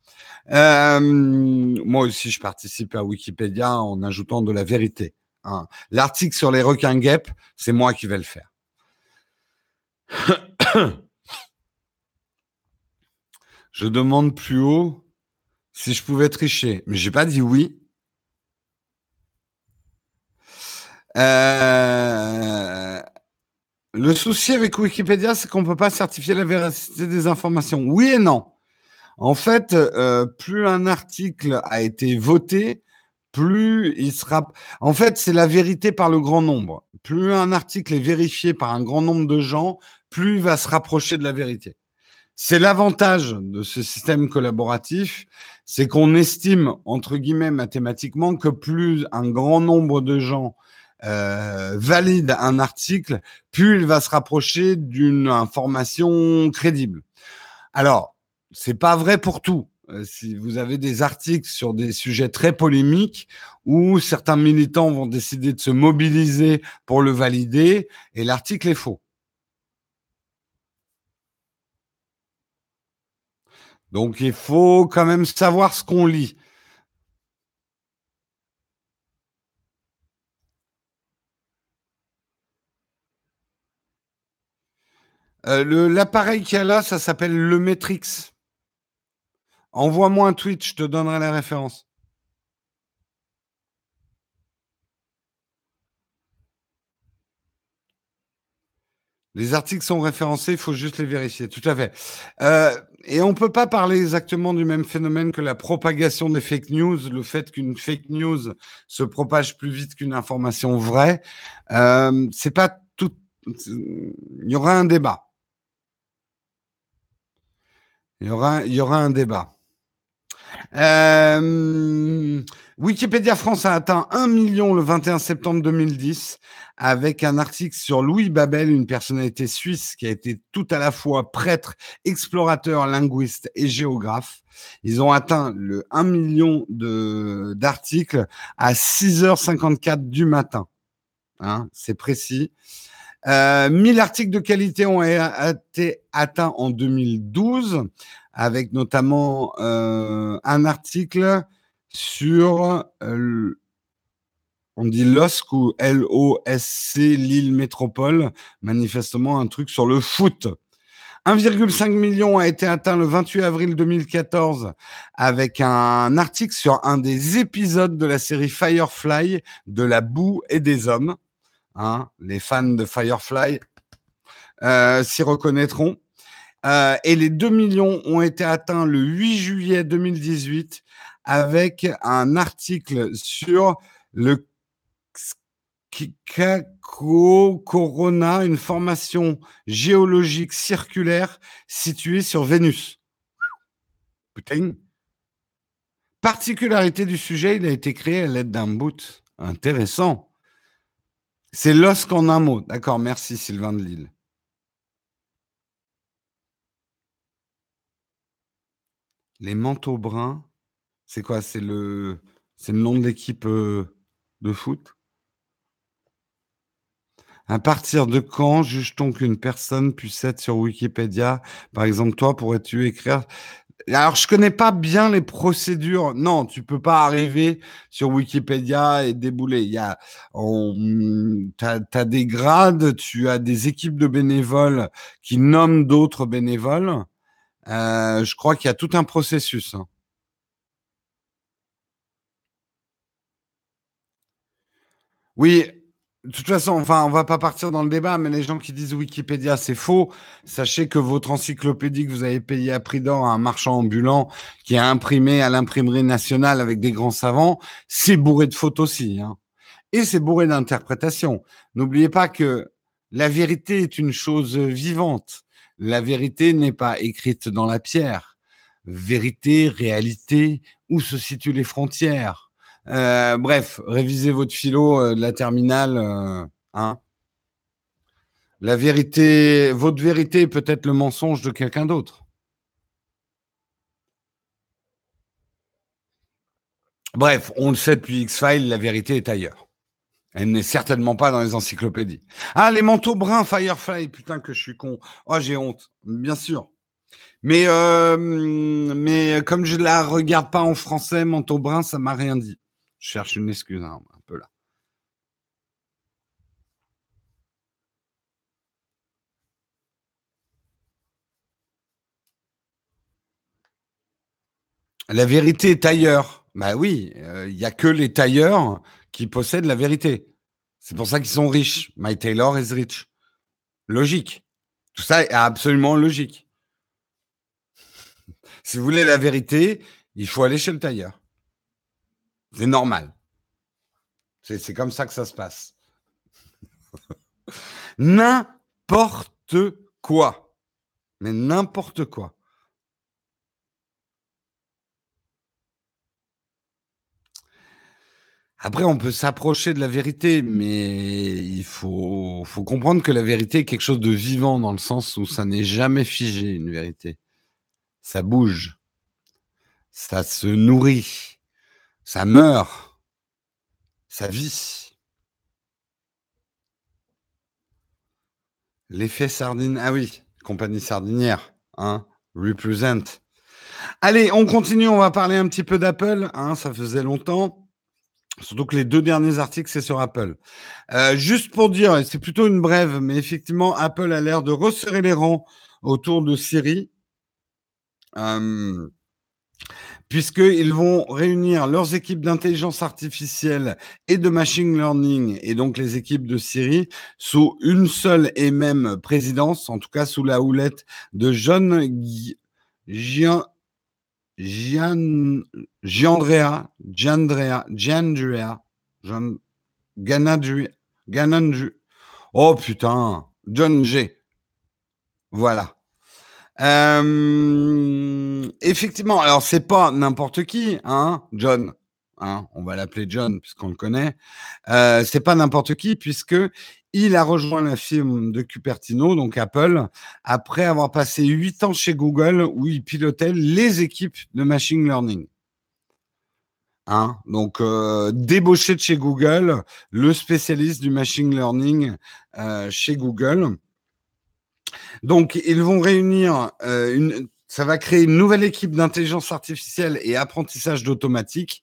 Moi aussi, je participe à Wikipédia en ajoutant de la vérité. Hein. L'article sur les requins guêpes, c'est moi qui vais le faire. je demande plus haut si je pouvais tricher, mais j'ai pas dit oui. Euh, le souci avec Wikipédia, c'est qu'on ne peut pas certifier la véracité des informations. Oui et non. En fait, euh, plus un article a été voté, plus il sera. En fait, c'est la vérité par le grand nombre. Plus un article est vérifié par un grand nombre de gens, plus il va se rapprocher de la vérité. C'est l'avantage de ce système collaboratif, c'est qu'on estime, entre guillemets, mathématiquement, que plus un grand nombre de gens euh, valident un article, plus il va se rapprocher d'une information crédible. Alors, c'est pas vrai pour tout. Euh, si vous avez des articles sur des sujets très polémiques où certains militants vont décider de se mobiliser pour le valider et l'article est faux. Donc il faut quand même savoir ce qu'on lit. Euh, l'appareil qu'il y a là, ça s'appelle le Matrix. Envoie-moi un tweet, je te donnerai la référence. Les articles sont référencés, il faut juste les vérifier. Tout à fait. Euh, et on ne peut pas parler exactement du même phénomène que la propagation des fake news, le fait qu'une fake news se propage plus vite qu'une information vraie. Euh, c'est pas tout. Il y aura un débat. Il y aura, il y aura un débat. Euh, Wikipédia France a atteint 1 million le 21 septembre 2010 avec un article sur Louis Babel, une personnalité suisse qui a été tout à la fois prêtre, explorateur, linguiste et géographe. Ils ont atteint le 1 million d'articles à 6h54 du matin. Hein, c'est précis. Euh, 1000 articles de qualité ont été atteints en 2012 avec notamment euh, un article sur, euh, on dit LOSC ou L-O-S-C, Lille Métropole, manifestement un truc sur le foot. 1,5 million a été atteint le 28 avril 2014 avec un article sur un des épisodes de la série Firefly de la boue et des hommes. Hein, les fans de Firefly euh, s'y reconnaîtront. Euh, et les 2 millions ont été atteints le 8 juillet 2018 avec un article sur le Kikako Corona, une formation géologique circulaire située sur Vénus. Putain. Particularité du sujet, il a été créé à l'aide d'un boot. Intéressant. C'est l'osque en un mot. D'accord, merci Sylvain de Lille. Les manteaux bruns, c'est quoi? C'est le, nom de l'équipe euh, de foot? À partir de quand juge-t-on qu'une personne puisse être sur Wikipédia? Par exemple, toi, pourrais-tu écrire? Alors, je connais pas bien les procédures. Non, tu peux pas arriver sur Wikipédia et débouler. Il y a, as, des grades, tu as des équipes de bénévoles qui nomment d'autres bénévoles. Euh, je crois qu'il y a tout un processus. Hein. Oui, de toute façon, enfin, on va pas partir dans le débat, mais les gens qui disent Wikipédia, c'est faux. Sachez que votre encyclopédie que vous avez payée à prix d'or à un marchand ambulant qui a imprimé à l'imprimerie nationale avec des grands savants, c'est bourré de fautes aussi. Hein. Et c'est bourré d'interprétations. N'oubliez pas que la vérité est une chose vivante. La vérité n'est pas écrite dans la pierre. Vérité, réalité, où se situent les frontières? Euh, Bref, révisez votre philo euh, de la terminale. Euh, hein. La vérité, votre vérité est peut-être le mensonge de quelqu'un d'autre. Bref, on le sait depuis X-Files, la vérité est ailleurs. Elle n'est certainement pas dans les encyclopédies. Ah, les manteaux bruns Firefly, putain que je suis con. Oh, j'ai honte, bien sûr. Mais, euh, comme je la regarde pas en français, manteau brun, ça m'a rien dit. Je cherche une excuse hein, un peu là. La vérité est ailleurs. Bah oui, euh, il n'y a que les tailleurs qui possèdent la vérité. C'est pour ça qu'ils sont riches. My Taylor is rich. Logique. Tout ça est absolument logique. si vous voulez la vérité, il faut aller chez le tailleur. C'est normal. C'est comme ça que ça se passe. n'importe quoi. Mais n'importe quoi. Après, on peut s'approcher de la vérité, mais il faut, comprendre que la vérité est quelque chose de vivant dans le sens où ça n'est jamais figé, une vérité. Ça bouge. Ça se nourrit. Ça meurt. Ça vit. L'effet sardine. Ah oui, compagnie sardinière. Hein, represent. Allez, on continue. On va parler un petit peu d'Apple. Hein, ça faisait longtemps. Surtout que les deux derniers articles, c'est sur Apple. Euh, juste pour dire, c'est plutôt une brève, mais effectivement, Apple a l'air de resserrer les rangs autour de Siri, euh, puisqu'ils vont réunir leurs équipes d'intelligence artificielle et de machine learning, et donc les équipes de Siri, sous une seule et même présidence, en tout cas sous la houlette de John Gian, Gian, Giandrea, Giandrea, Gananju. Oh putain, John G. Voilà. Euh, effectivement, alors c'est pas n'importe qui, hein, John. Hein, on va l'appeler John puisqu'on le connaît. Euh, c'est pas n'importe qui puisque il a rejoint la firme de Cupertino, donc Apple, après avoir passé huit ans chez Google où il pilotait les équipes de machine learning. Hein, donc, euh, débauché de chez Google, le spécialiste du machine learning euh, chez Google. Donc, ils vont réunir euh, une, ça va créer une nouvelle équipe d'intelligence artificielle et apprentissage d'automatique,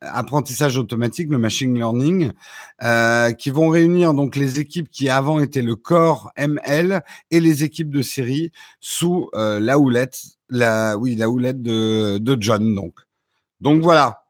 apprentissage automatique, le machine learning, qui vont réunir donc les équipes qui avant étaient le corps ML et les équipes de série sous la houlette, la oui la houlette de, de John donc. Donc voilà.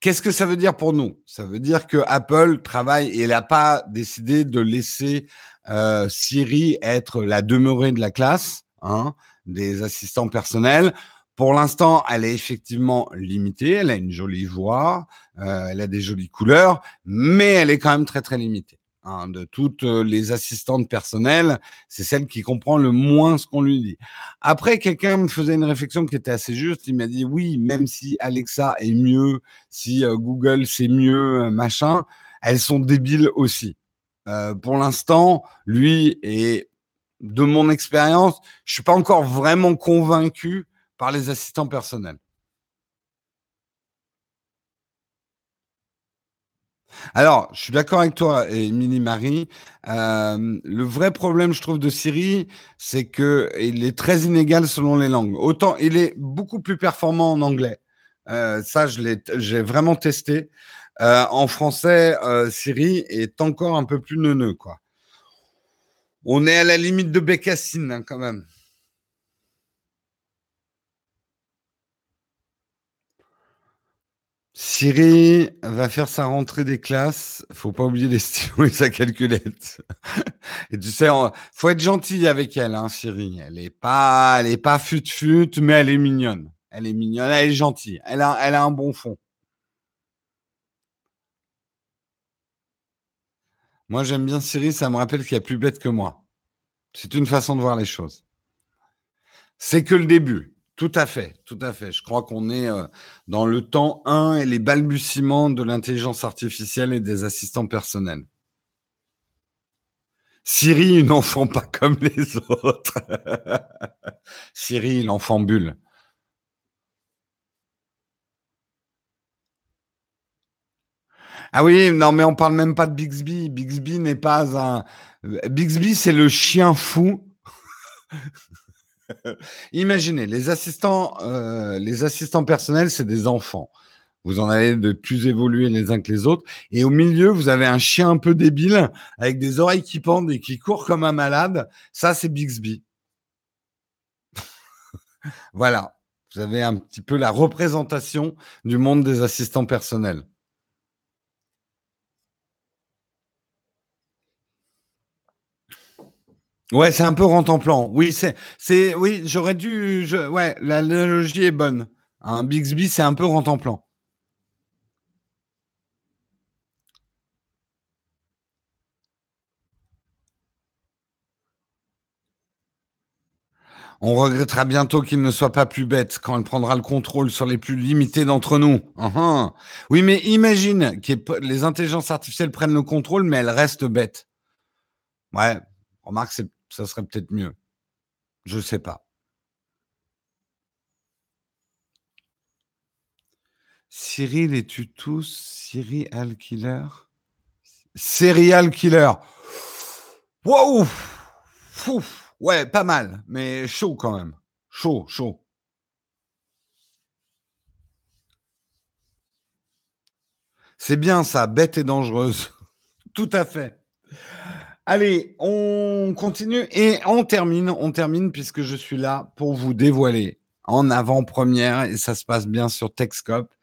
Qu'est-ce que ça veut dire pour nous? Ça veut dire que Apple travaille et elle n'a pas décidé de laisser euh, Siri être la demeurée de la classe. Hein, des assistants personnels. Pour l'instant, elle est effectivement limitée. Elle a une jolie voix, euh, elle a des jolies couleurs, mais elle est quand même très très limitée. Hein. de toutes euh, les assistantes personnelles, c'est celle qui comprend le moins ce qu'on lui dit. Après, quelqu'un me faisait une réflexion qui était assez juste. Il m'a dit oui, même si Alexa est mieux, si euh, Google c'est mieux, machin, elles sont débiles aussi. pour l'instant, lui est de mon expérience, je suis pas encore vraiment convaincu par les assistants personnels. Alors, je suis d'accord avec toi, Émilie Marie. Euh, le vrai problème, je trouve, de Siri, c'est que il est très inégal selon les langues. Autant, il est beaucoup plus performant en anglais. Euh, ça, je l'ai, j'ai vraiment testé. Euh, en français, Siri est encore un peu plus neuneux, quoi. On est à la limite de Bécassine, hein, quand même. Siri va faire sa rentrée des classes. Faut pas oublier les stylos et sa calculette. et tu sais, faut être gentil avec elle, hein, Siri. Elle est pas, elle est pas fut fut, mais elle est mignonne. Elle est mignonne, elle est gentille. Elle a, elle a un bon fond. Moi, j'aime bien Siri. Ça me rappelle qu'il y a plus bête que moi. C'est une façon de voir les choses. C'est que le début. Tout à fait, tout à fait. Je crois qu'on est euh, dans le temps 1 et les balbutiements de l'intelligence artificielle et des assistants personnels. Siri, une enfant pas comme les autres. Siri, l'enfant bulle. Ah oui, non, mais on parle même pas de Bixby. Bixby n'est pas un. Bixby, c'est le chien fou. Imaginez, les assistants, euh, les assistants personnels, c'est des enfants. Vous en avez de plus évolués les uns que les autres. Et au milieu, vous avez un chien un peu débile avec des oreilles qui pendent et qui court comme un malade. Ça, c'est Bixby. voilà. Vous avez un petit peu la représentation du monde des assistants personnels. Ouais, c'est un peu rentemplant. Oui, c'est, c'est, oui, j'aurais dû, ouais, l'analogie est bonne. Un Bixby, c'est un peu rentemplant. On regrettera bientôt qu'il ne soit pas plus bête quand elle prendra le contrôle sur les plus limités d'entre nous. Uh-huh. Oui, mais imagine que les intelligences artificielles prennent le contrôle, mais elles restent bêtes. Ouais, remarque, ça serait peut-être mieux. Je ne sais pas. Cyril, es-tu tous serial killer? Serial killer. Wow Ouais, pas mal, mais chaud quand même. Chaud, chaud. C'est bien ça, bête et dangereuse. Tout à fait. Allez, on continue et on termine. On termine puisque je suis là pour vous dévoiler en avant-première, et ça se passe bien sur Techscope,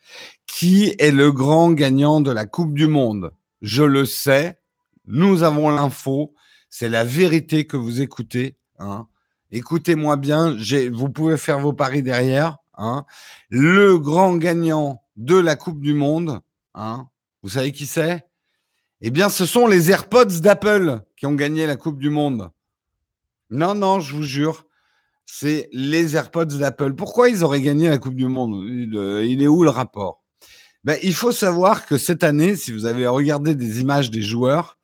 qui est le grand gagnant de la Coupe du Monde. Je le sais, nous avons l'info, c'est la vérité que vous écoutez. Hein. Écoutez-moi bien, vous pouvez faire vos paris derrière. Hein. Le grand gagnant de la Coupe du Monde, hein, vous savez qui c'est? Eh bien, ce sont les AirPods d'Apple qui ont gagné la Coupe du Monde. Non, non, je vous jure, c'est les AirPods d'Apple. Pourquoi ils auraient gagné la Coupe du Monde? Il est où le rapport? Ben, Il faut savoir que cette année, si vous avez regardé des images des joueurs,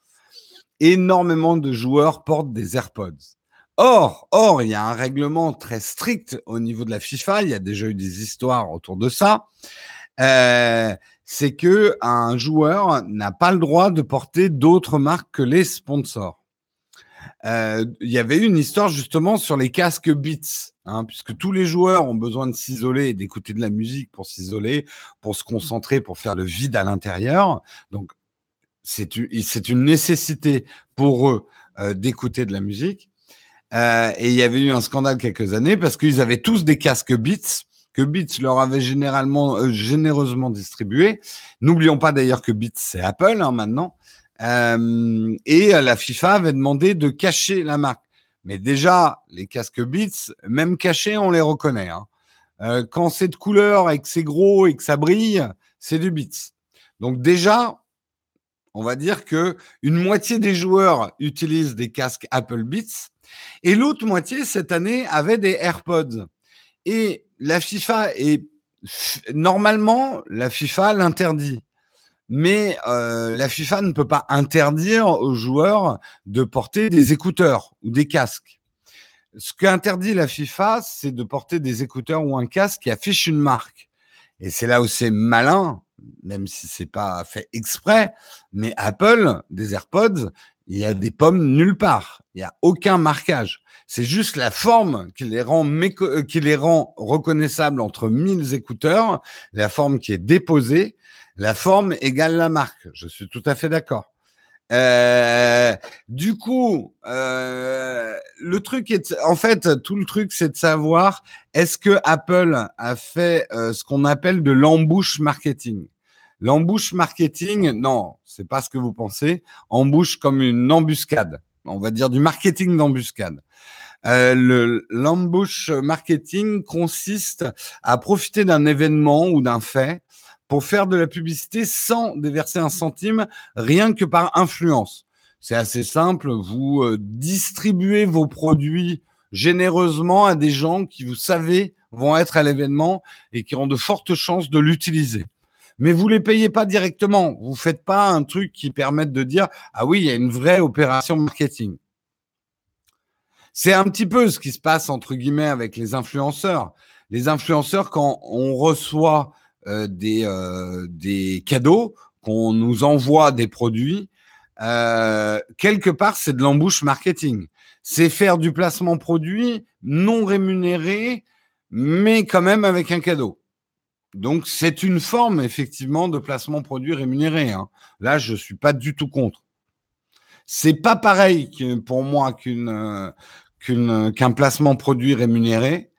énormément de joueurs portent des AirPods. Or, or, il y a un règlement très strict au niveau de la FIFA. Il y a déjà eu des histoires autour de ça. Euh, c'est que un joueur n'a pas le droit de porter d'autres marques que les sponsors. Euh, il y avait une histoire justement sur les casques Beats, hein, puisque tous les joueurs ont besoin de s'isoler et d'écouter de la musique pour s'isoler, pour se concentrer, pour faire le vide à l'intérieur. Donc, c'est une nécessité pour eux euh, d'écouter de la musique. Euh, et il y avait eu un scandale quelques années parce qu'ils avaient tous des casques Beats que Beats leur avait généralement euh, généreusement distribué. N'oublions pas d'ailleurs que Beats c'est Apple hein, maintenant. Euh, et la FIFA avait demandé de cacher la marque. Mais déjà, les casques Beats, même cachés, on les reconnaît. Hein. Euh, quand c'est de couleur et que c'est gros et que ça brille, c'est du Beats. Donc déjà, on va dire que une moitié des joueurs utilisent des casques Apple Beats et l'autre moitié, cette année, avait des AirPods. Et la FIFA est normalement, la FIFA l'interdit. Mais euh, la FIFA ne peut pas interdire aux joueurs de porter des écouteurs ou des casques. Ce qu'interdit la FIFA, c'est de porter des écouteurs ou un casque qui affiche une marque. Et c'est là où c'est malin, même si c'est pas fait exprès. Mais Apple, des AirPods, il y a des pommes nulle part. Il n'y a aucun marquage. C'est juste la forme qui les rend, euh, qui les rend reconnaissables entre mille écouteurs, la forme qui est déposée, la forme égale la marque. Je suis tout à fait d'accord. Euh, du coup, euh, le truc est, en fait, tout le truc, c'est de savoir est-ce que Apple a fait ce qu'on appelle de l'embouche marketing? L'embouche marketing, non, c'est pas ce que vous pensez. Embouche comme une embuscade. On va dire du marketing d'embuscade. Euh, marketing consiste à profiter d'un événement ou d'un fait pour faire de la publicité sans déverser un centime, rien que par influence. C'est assez simple, vous euh, distribuez vos produits généreusement à des gens qui, vous savez, vont être à l'événement et qui ont de fortes chances de l'utiliser mais vous les payez pas directement. Vous faites pas un truc qui permette de dire ah oui, il y a une vraie opération marketing. C'est un petit peu ce qui se passe entre guillemets avec les influenceurs. Les influenceurs, quand on reçoit euh, des, euh, des cadeaux qu'on nous envoie des produits, euh, quelque part, c'est de l'embouche marketing. C'est faire du placement produit non rémunéré, mais quand même avec un cadeau. Donc, c'est une forme, effectivement, de placement produit rémunéré. Hein. Là, je ne suis pas du tout contre. C'est pas pareil pour moi qu'une, qu'un placement produit rémunéré,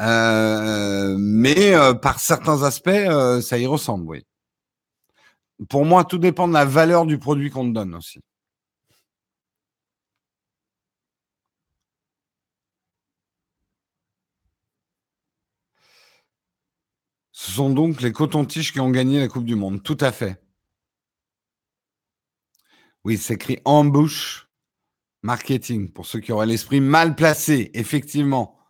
euh, mais euh, par certains aspects, euh, ça y ressemble, oui. Pour moi, tout dépend de la valeur du produit qu'on te donne aussi. Ce sont donc les cotons-tiges qui ont gagné la Coupe du Monde. Tout à fait. Oui, c'est écrit embouche marketing pour ceux qui auraient l'esprit mal placé, effectivement.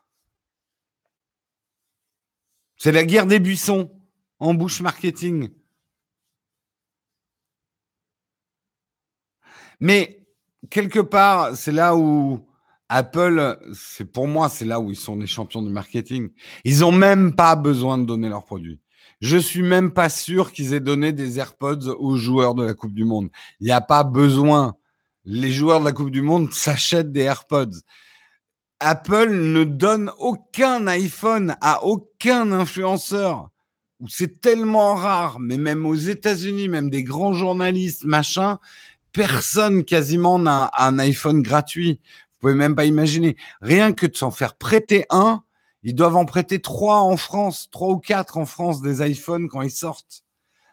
C'est la guerre des buissons, embouche marketing. Mais quelque part, c'est là où Apple, c'est pour moi, c'est là où ils sont les champions du marketing. Ils n'ont même pas besoin de donner leurs produits. Je suis même pas sûr qu'ils aient donné des AirPods aux joueurs de la Coupe du Monde. Il n'y a pas besoin. Les joueurs de la Coupe du Monde s'achètent des AirPods. Apple ne donne aucun iPhone à aucun influenceur. C'est tellement rare, mais même aux États-Unis, même des grands journalistes, machin, personne quasiment n'a un iPhone gratuit pouvez même pas imaginer. Rien que de s'en faire prêter un, ils doivent en prêter trois en France, trois ou quatre en France des iPhones quand ils sortent.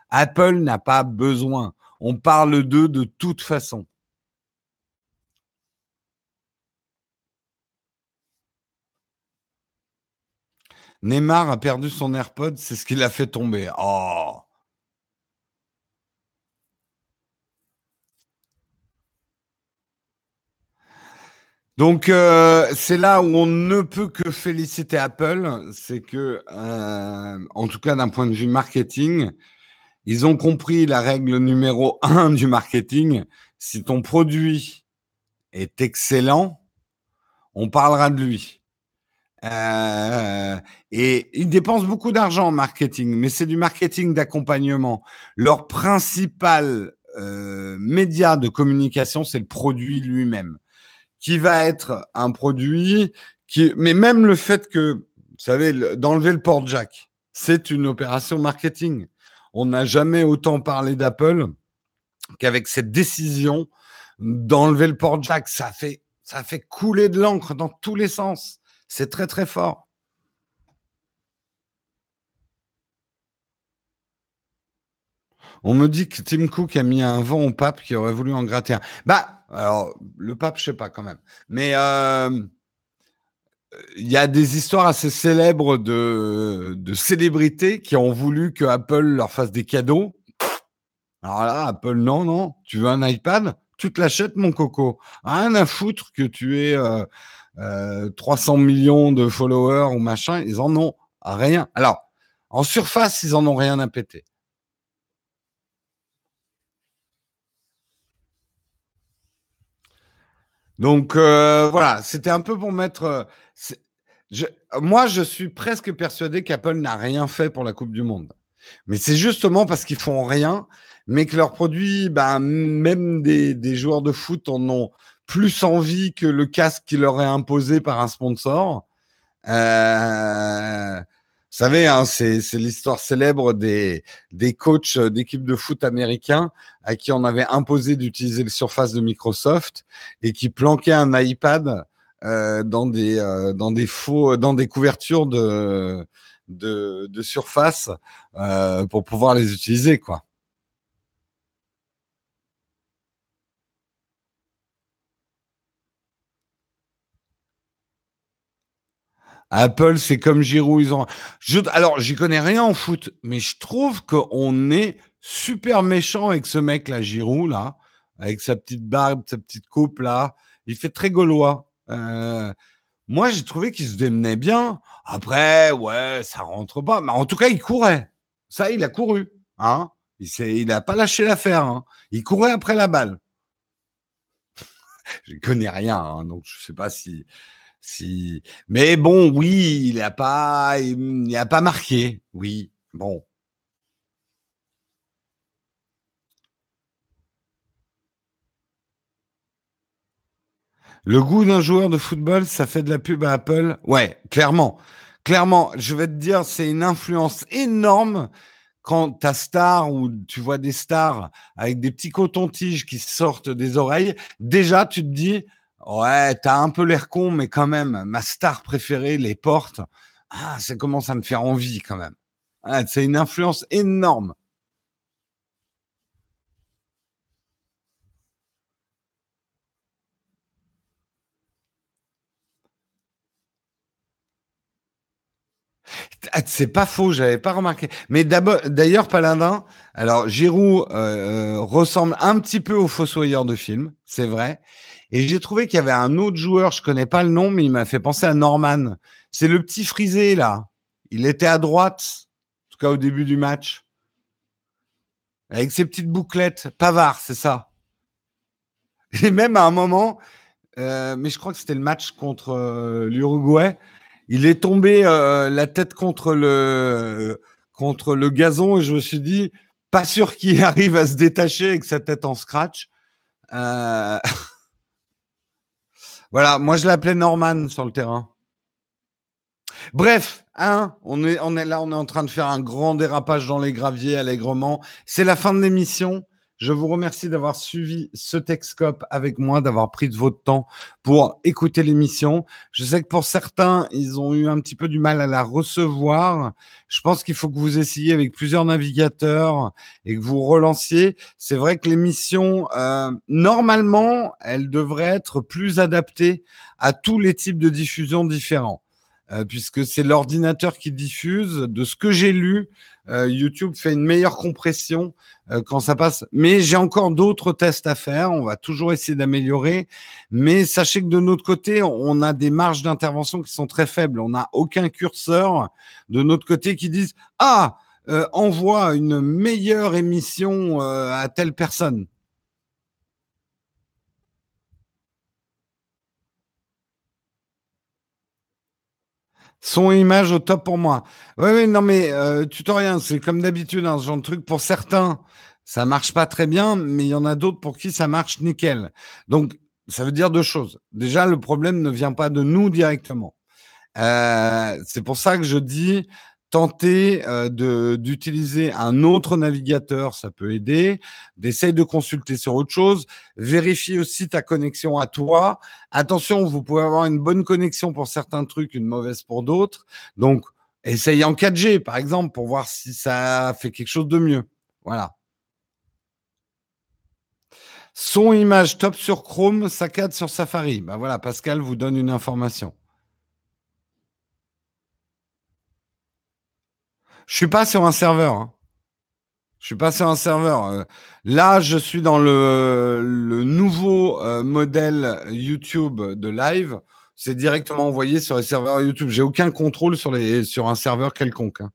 Apple n'a pas besoin. On parle d'eux de toute façon. Neymar a perdu son AirPod, c'est ce qui l'a fait tomber. Oh Donc euh, c'est là où on ne peut que féliciter Apple, c'est que, euh, en tout cas d'un point de vue marketing, ils ont compris la règle numéro un du marketing. Si ton produit est excellent, on parlera de lui. Euh, et ils dépensent beaucoup d'argent en marketing, mais c'est du marketing d'accompagnement. Leur principal média de communication, c'est le produit lui-même qui va être un produit qui, mais même le fait que, vous savez, d'enlever le port jack, c'est une opération marketing. On n'a jamais autant parlé d'Apple qu'avec cette décision d'enlever le port jack. Ça fait, ça fait couler de l'encre dans tous les sens. C'est très, très fort. On me dit que Tim Cook a mis un vent au pape qui aurait voulu en gratter un. Bah, alors, le pape, je sais pas quand même. Mais euh, il y a des histoires assez célèbres de, célébrités qui ont voulu que Apple leur fasse des cadeaux. Alors là, Apple, non, non. Tu veux un iPad? Tu te l'achètes, mon coco. Rien à foutre que tu aies 300 euh, euh, millions de followers ou machin. Ils en ont rien. Alors, en surface, ils en ont rien à péter. Donc euh, voilà, c'était un peu pour mettre. Euh, moi, je suis presque persuadé qu'Apple n'a rien fait pour la Coupe du Monde. Mais c'est justement parce qu'ils font rien, mais que leurs produits, ben, même des, joueurs de foot en ont plus envie que le casque qui leur est imposé par un sponsor. Euh, savez, hein, c'est l'histoire célèbre des, des coachs d'équipes de foot américains à qui on avait imposé d'utiliser les surfaces de Microsoft et qui planquaient un iPad euh, dans des euh, dans des faux dans des couvertures de de, surface euh, pour pouvoir les utiliser quoi. Apple, c'est comme Giroud. Ils ont. Je... Alors, j'y connais rien en foot, mais je trouve qu'on est super méchant avec ce mec-là, Giroud, là, avec sa petite barbe, sa petite coupe, là. Il fait très gaulois. Euh, moi, j'ai trouvé qu'il se démenait bien. Après, ouais, ça rentre pas. Mais en tout cas, il courait. Ça, il a couru. Hein il n'a pas lâché l'affaire. Hein il courait après la balle. je ne connais rien, hein, donc je ne sais pas si. Si... Mais bon, oui, il n'a pas, mmh, il a pas marqué. Oui, bon. Le goût d'un joueur de football, ça fait de la pub à Apple? Ouais, clairement. Clairement, je vais te dire, c'est une influence énorme quand ta star ou tu vois des stars avec des petits cotons-tiges qui sortent des oreilles. Déjà, tu te dis, ouais, t'as un peu l'air con, mais quand même, ma star préférée les porte. Ah, ça commence à me faire envie quand même. Ah, c'est une influence énorme. Ah, c'est pas faux, j'avais pas remarqué. Mais d'ailleurs, Paladin, alors Giroud euh, euh, ressemble un petit peu au Fossoyeur de film, c'est vrai. Et j'ai trouvé qu'il y avait un autre joueur, je connais pas le nom, mais il m'a fait penser à Norman. C'est le petit frisé là. Il était à droite, en tout cas au début du match, avec ses petites bouclettes. Pavard, c'est ça. Et même à un moment, euh, mais je crois que c'était le match contre l'Uruguay il est tombé euh, la tête contre le, contre le gazon et je me suis dit, pas sûr qu'il arrive à se détacher avec sa tête en scratch. Voilà, moi je l'appelais Norman sur le terrain. Bref, hein, on est, on est là, on est en train de faire un grand dérapage dans les graviers allègrement. C'est la fin de l'émission. Je vous remercie d'avoir suivi ce Texcope avec moi, d'avoir pris de votre temps pour écouter l'émission. Je sais que pour certains, ils ont eu un petit peu du mal à la recevoir. Je pense qu'il faut que vous essayiez avec plusieurs navigateurs et que vous relanciez. C'est vrai que l'émission, euh, normalement, elle devrait être plus adaptée à tous les types de diffusion différents. Euh, puisque c'est l'ordinateur qui diffuse. De ce que j'ai lu, euh, YouTube fait une meilleure compression euh, quand ça passe. Mais j'ai encore d'autres tests à faire. On va toujours essayer d'améliorer. Mais sachez que de notre côté, on a des marges d'intervention qui sont très faibles. On n'a aucun curseur de notre côté qui disent ah envoie une meilleure émission à telle personne. Son image au top pour moi. Oui, oui, non, mais euh, tutoriel, c'est comme d'habitude, hein, ce genre de truc. Pour certains, ça marche pas très bien, mais il y en a d'autres pour qui ça marche nickel. Donc, ça veut dire deux choses. Déjà, le problème ne vient pas de nous directement. Euh, c'est pour ça que je dis, tenter euh, d'utiliser un autre navigateur, ça peut aider. D'essayer de consulter sur autre chose. Vérifie aussi ta connexion à toi. Attention, vous pouvez avoir une bonne connexion pour certains trucs, une mauvaise pour d'autres. Donc, essaye en 4G, par exemple, pour voir si ça fait quelque chose de mieux. Voilà. Son image top sur Chrome, saccade sur Safari. Ben voilà, Pascal vous donne une information. Je suis pas sur un serveur. Hein. Je suis pas sur un serveur. Euh. Là, je suis dans le, nouveau euh, modèle YouTube de live. C'est directement envoyé sur les serveurs YouTube. J'ai aucun contrôle sur, les, sur un serveur quelconque. Hein.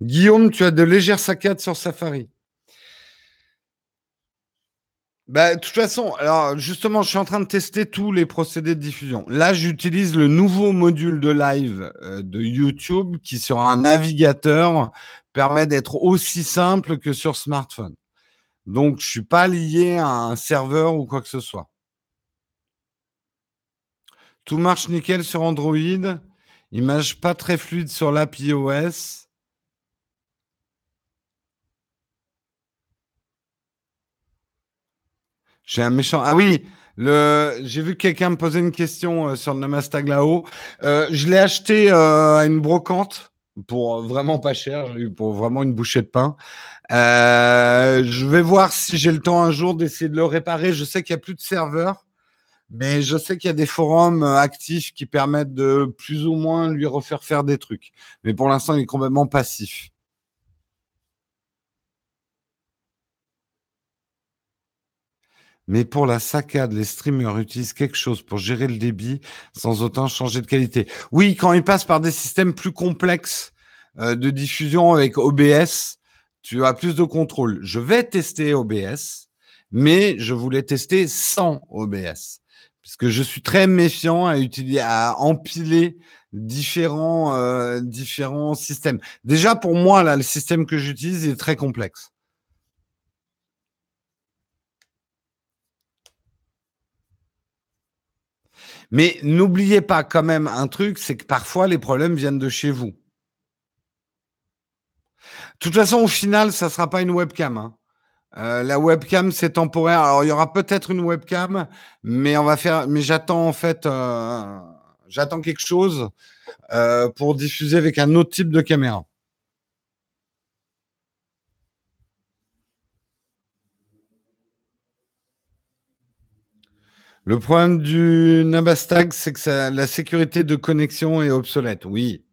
Guillaume, tu as de légères saccades sur Safari. Bah, de toute façon, alors justement, je suis en train de tester tous les procédés de diffusion. Là, j'utilise le nouveau module de live euh, de YouTube qui, sur un navigateur, permet d'être aussi simple que sur smartphone. Donc, je suis pas lié à un serveur ou quoi que ce soit. Tout marche nickel sur Android. Image pas très fluide sur l'app iOS. J'ai un méchant. Ah oui, le... j'ai vu quelqu'un me poser une question euh, sur le Namastag là-haut. Euh, je l'ai acheté euh, à une brocante pour vraiment pas cher, pour vraiment une bouchée de pain. je vais voir si j'ai le temps un jour d'essayer de le réparer. Je sais qu'il n'y a plus de serveurs, mais je sais qu'il y a des forums actifs qui permettent de plus ou moins lui refaire faire des trucs. Mais pour l'instant, il est complètement passif. Mais pour la saccade, les streamers utilisent quelque chose pour gérer le débit sans autant changer de qualité. Oui, quand ils passent par des systèmes plus complexes euh, de diffusion avec OBS, tu as plus de contrôle. Je vais tester OBS, mais je voulais tester sans OBS. Puisque je suis très méfiant à utiliser, à empiler différents, euh, différents systèmes. Déjà, pour moi, le système que j'utilise est très complexe. Mais n'oubliez pas quand même un truc, c'est que parfois les problèmes viennent de chez vous. De toute façon, au final, ça ne sera pas une webcam. Hein. Euh, la webcam, c'est temporaire. Alors, il y aura peut-être une webcam, mais on va faire. Mais j'attends en fait, euh, j'attends quelque chose euh, pour diffuser avec un autre type de caméra. Le problème du Nabastag, c'est que la sécurité de connexion est obsolète. Oui.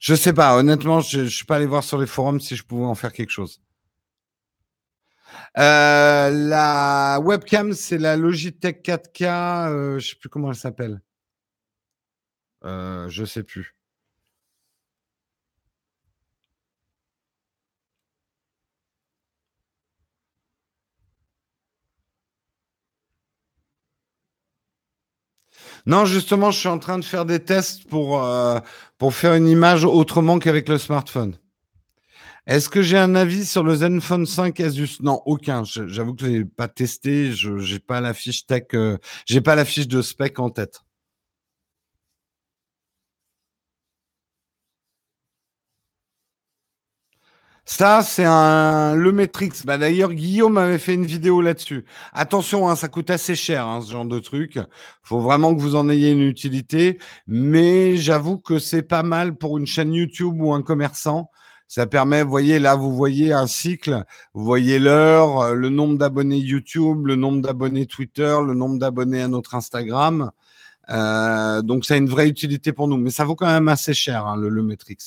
Je sais pas. Honnêtement, je ne suis pas allé voir sur les forums si je pouvais en faire quelque chose. Euh, la webcam, c'est la Logitech 4K. Euh, je sais plus comment elle s'appelle. Euh, je sais plus. Non, justement, je suis en train de faire des tests pour, euh, pour faire une image autrement qu'avec le smartphone. Est-ce que j'ai un avis sur le Zenfone 5 Asus? Non, aucun. J'avoue que je l'ai pas testé. Je n'ai pas la fiche tech, euh, j'ai pas la fiche de spec en tête. Ça, c'est un le Matrix. Bah, D'ailleurs, Guillaume avait fait une vidéo là-dessus. Attention, hein, ça coûte assez cher, hein, ce genre de truc. faut vraiment que vous en ayez une utilité. Mais j'avoue que c'est pas mal pour une chaîne YouTube ou un commerçant. Ça permet, vous voyez, là, vous voyez un cycle. Vous voyez l'heure, euh, le nombre d'abonnés YouTube, le nombre d'abonnés Twitter, le nombre d'abonnés à notre Instagram. Euh, donc, ça a une vraie utilité pour nous. Mais ça vaut quand même assez cher, hein, le, le Matrix.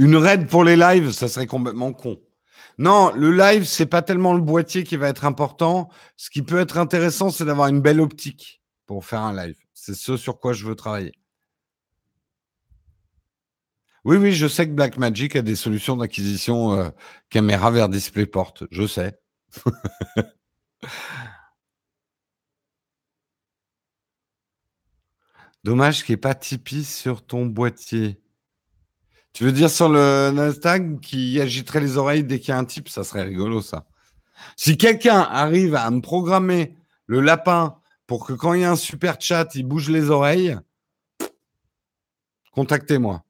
Une raid pour les lives, ça serait complètement con. Non, le live, c'est pas tellement le boîtier qui va être important. Ce qui peut être intéressant, c'est d'avoir une belle optique pour faire un live. C'est ce sur quoi je veux travailler. Oui, oui, je sais que Blackmagic a des solutions d'acquisition euh, caméra vers DisplayPort. Je sais. Dommage qu'il n'y ait pas Tipeee sur ton boîtier. Tu veux dire sur le Nasdaq qui agiterait les oreilles dès qu'il y a un type? Ça serait rigolo, ça. Si quelqu'un arrive à me programmer le lapin pour que quand il y a un super chat, il bouge les oreilles, contactez-moi.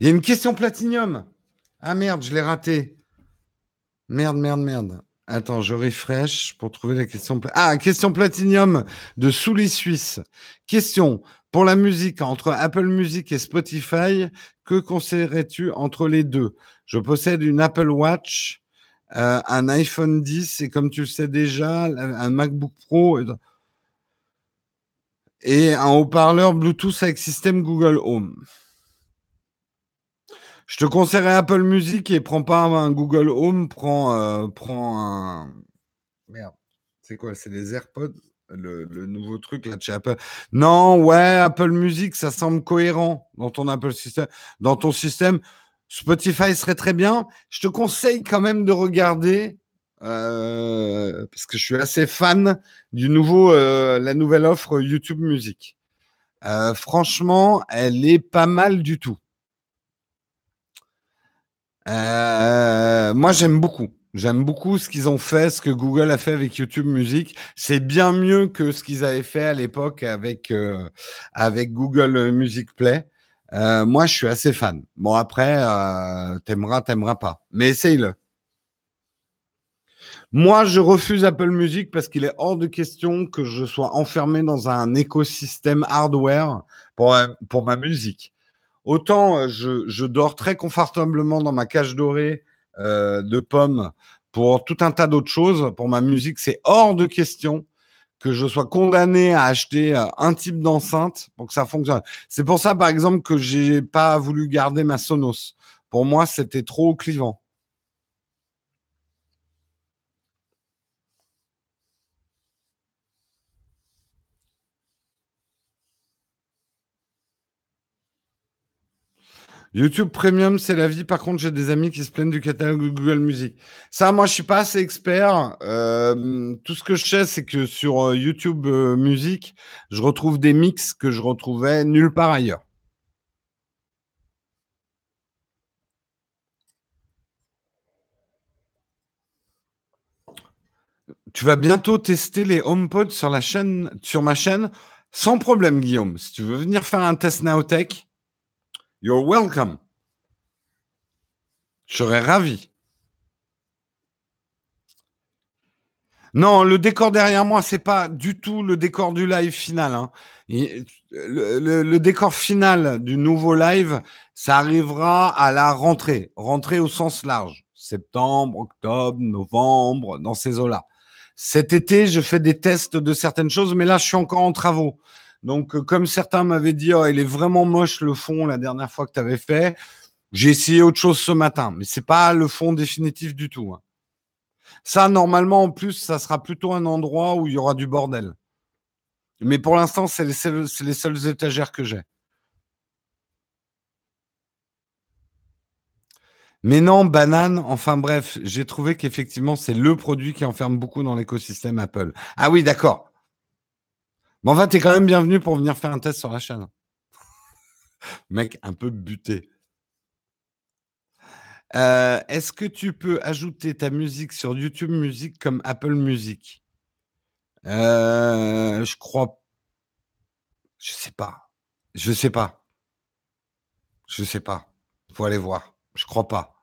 Il y a une question platinium. Ah merde, je l'ai raté. Merde, merde, merde. Attends, je refresh pour trouver la question. Ah, question platinium de Souli Suisse. Question. Pour la musique, entre Apple Music et Spotify, que conseillerais-tu entre les deux? Je possède une Apple Watch, euh, un iPhone 10 et comme tu le sais déjà, un MacBook Pro et un haut-parleur Bluetooth avec système Google Home. Je te conseillerais Apple Music et prends pas un Google Home, prends, euh, prends un. Merde, c'est quoi? C'est des AirPods? Le, nouveau truc là de chez Apple. Non, ouais, Apple Music, ça semble cohérent dans ton Apple système. Dans ton système, Spotify serait très bien. Je te conseille quand même de regarder euh, parce que je suis assez fan du nouveau, euh, la nouvelle offre YouTube Music. Euh, franchement, elle est pas mal du tout. moi, j'aime beaucoup. J'aime beaucoup ce qu'ils ont fait, ce que Google a fait avec YouTube Music. C'est bien mieux que ce qu'ils avaient fait à l'époque avec, euh, avec Google Music Play. Euh, moi, je suis assez fan. Bon, après, euh, t'aimeras, t'aimeras pas. Mais essaye-le. Moi, je refuse Apple Music parce qu'il est hors de question que je sois enfermé dans un écosystème hardware pour, pour ma musique. Autant je, je dors très confortablement dans ma cage dorée euh, de pommes pour tout un tas d'autres choses. Pour ma musique, c'est hors de question que je sois condamné à acheter euh, un type d'enceinte pour que ça fonctionne. C'est pour ça, par exemple, que j'ai pas voulu garder ma Sonos. Pour moi, c'était trop clivant. YouTube Premium, c'est la vie. Par contre, j'ai des amis qui se plaignent du catalogue Google Music. Ça, moi, je suis pas assez expert. Euh, tout ce que je sais, c'est que sur euh, YouTube euh, Music, je retrouve des mix que je retrouvais nulle part ailleurs. Tu vas bientôt tester les HomePods sur la chaîne, sur ma chaîne, sans problème, Guillaume. Si tu veux venir faire un test Naotech, you're welcome. Je serais ravi. Non, le décor derrière moi, c'est pas du tout le décor du live final. Hein. Le, décor final du nouveau live, ça arrivera à la rentrée, rentrée au sens large, septembre, octobre, novembre, dans ces eaux-là. Cet été, je fais des tests de certaines choses, mais là, je suis encore en travaux. Donc, euh, comme certains m'avaient dit, oh, il est vraiment moche le fond la dernière fois que tu avais fait, j'ai essayé autre chose ce matin, mais c'est pas le fond définitif du tout. Hein. Ça, normalement, en plus, ça sera plutôt un endroit où il y aura du bordel. Mais pour l'instant, c'est les, seules étagères que j'ai. Mais non, banane, enfin bref, j'ai trouvé qu'effectivement, c'est le produit qui enferme beaucoup dans l'écosystème Apple. Ah oui, d'accord. Mais enfin, t'es quand même bienvenu pour venir faire un test sur la chaîne. Mec, un peu buté. Euh, est-ce que tu peux ajouter ta musique sur YouTube Music comme Apple Music? Euh, Je crois. Je sais pas. Je sais pas. Je sais pas. Faut aller voir. Je crois pas.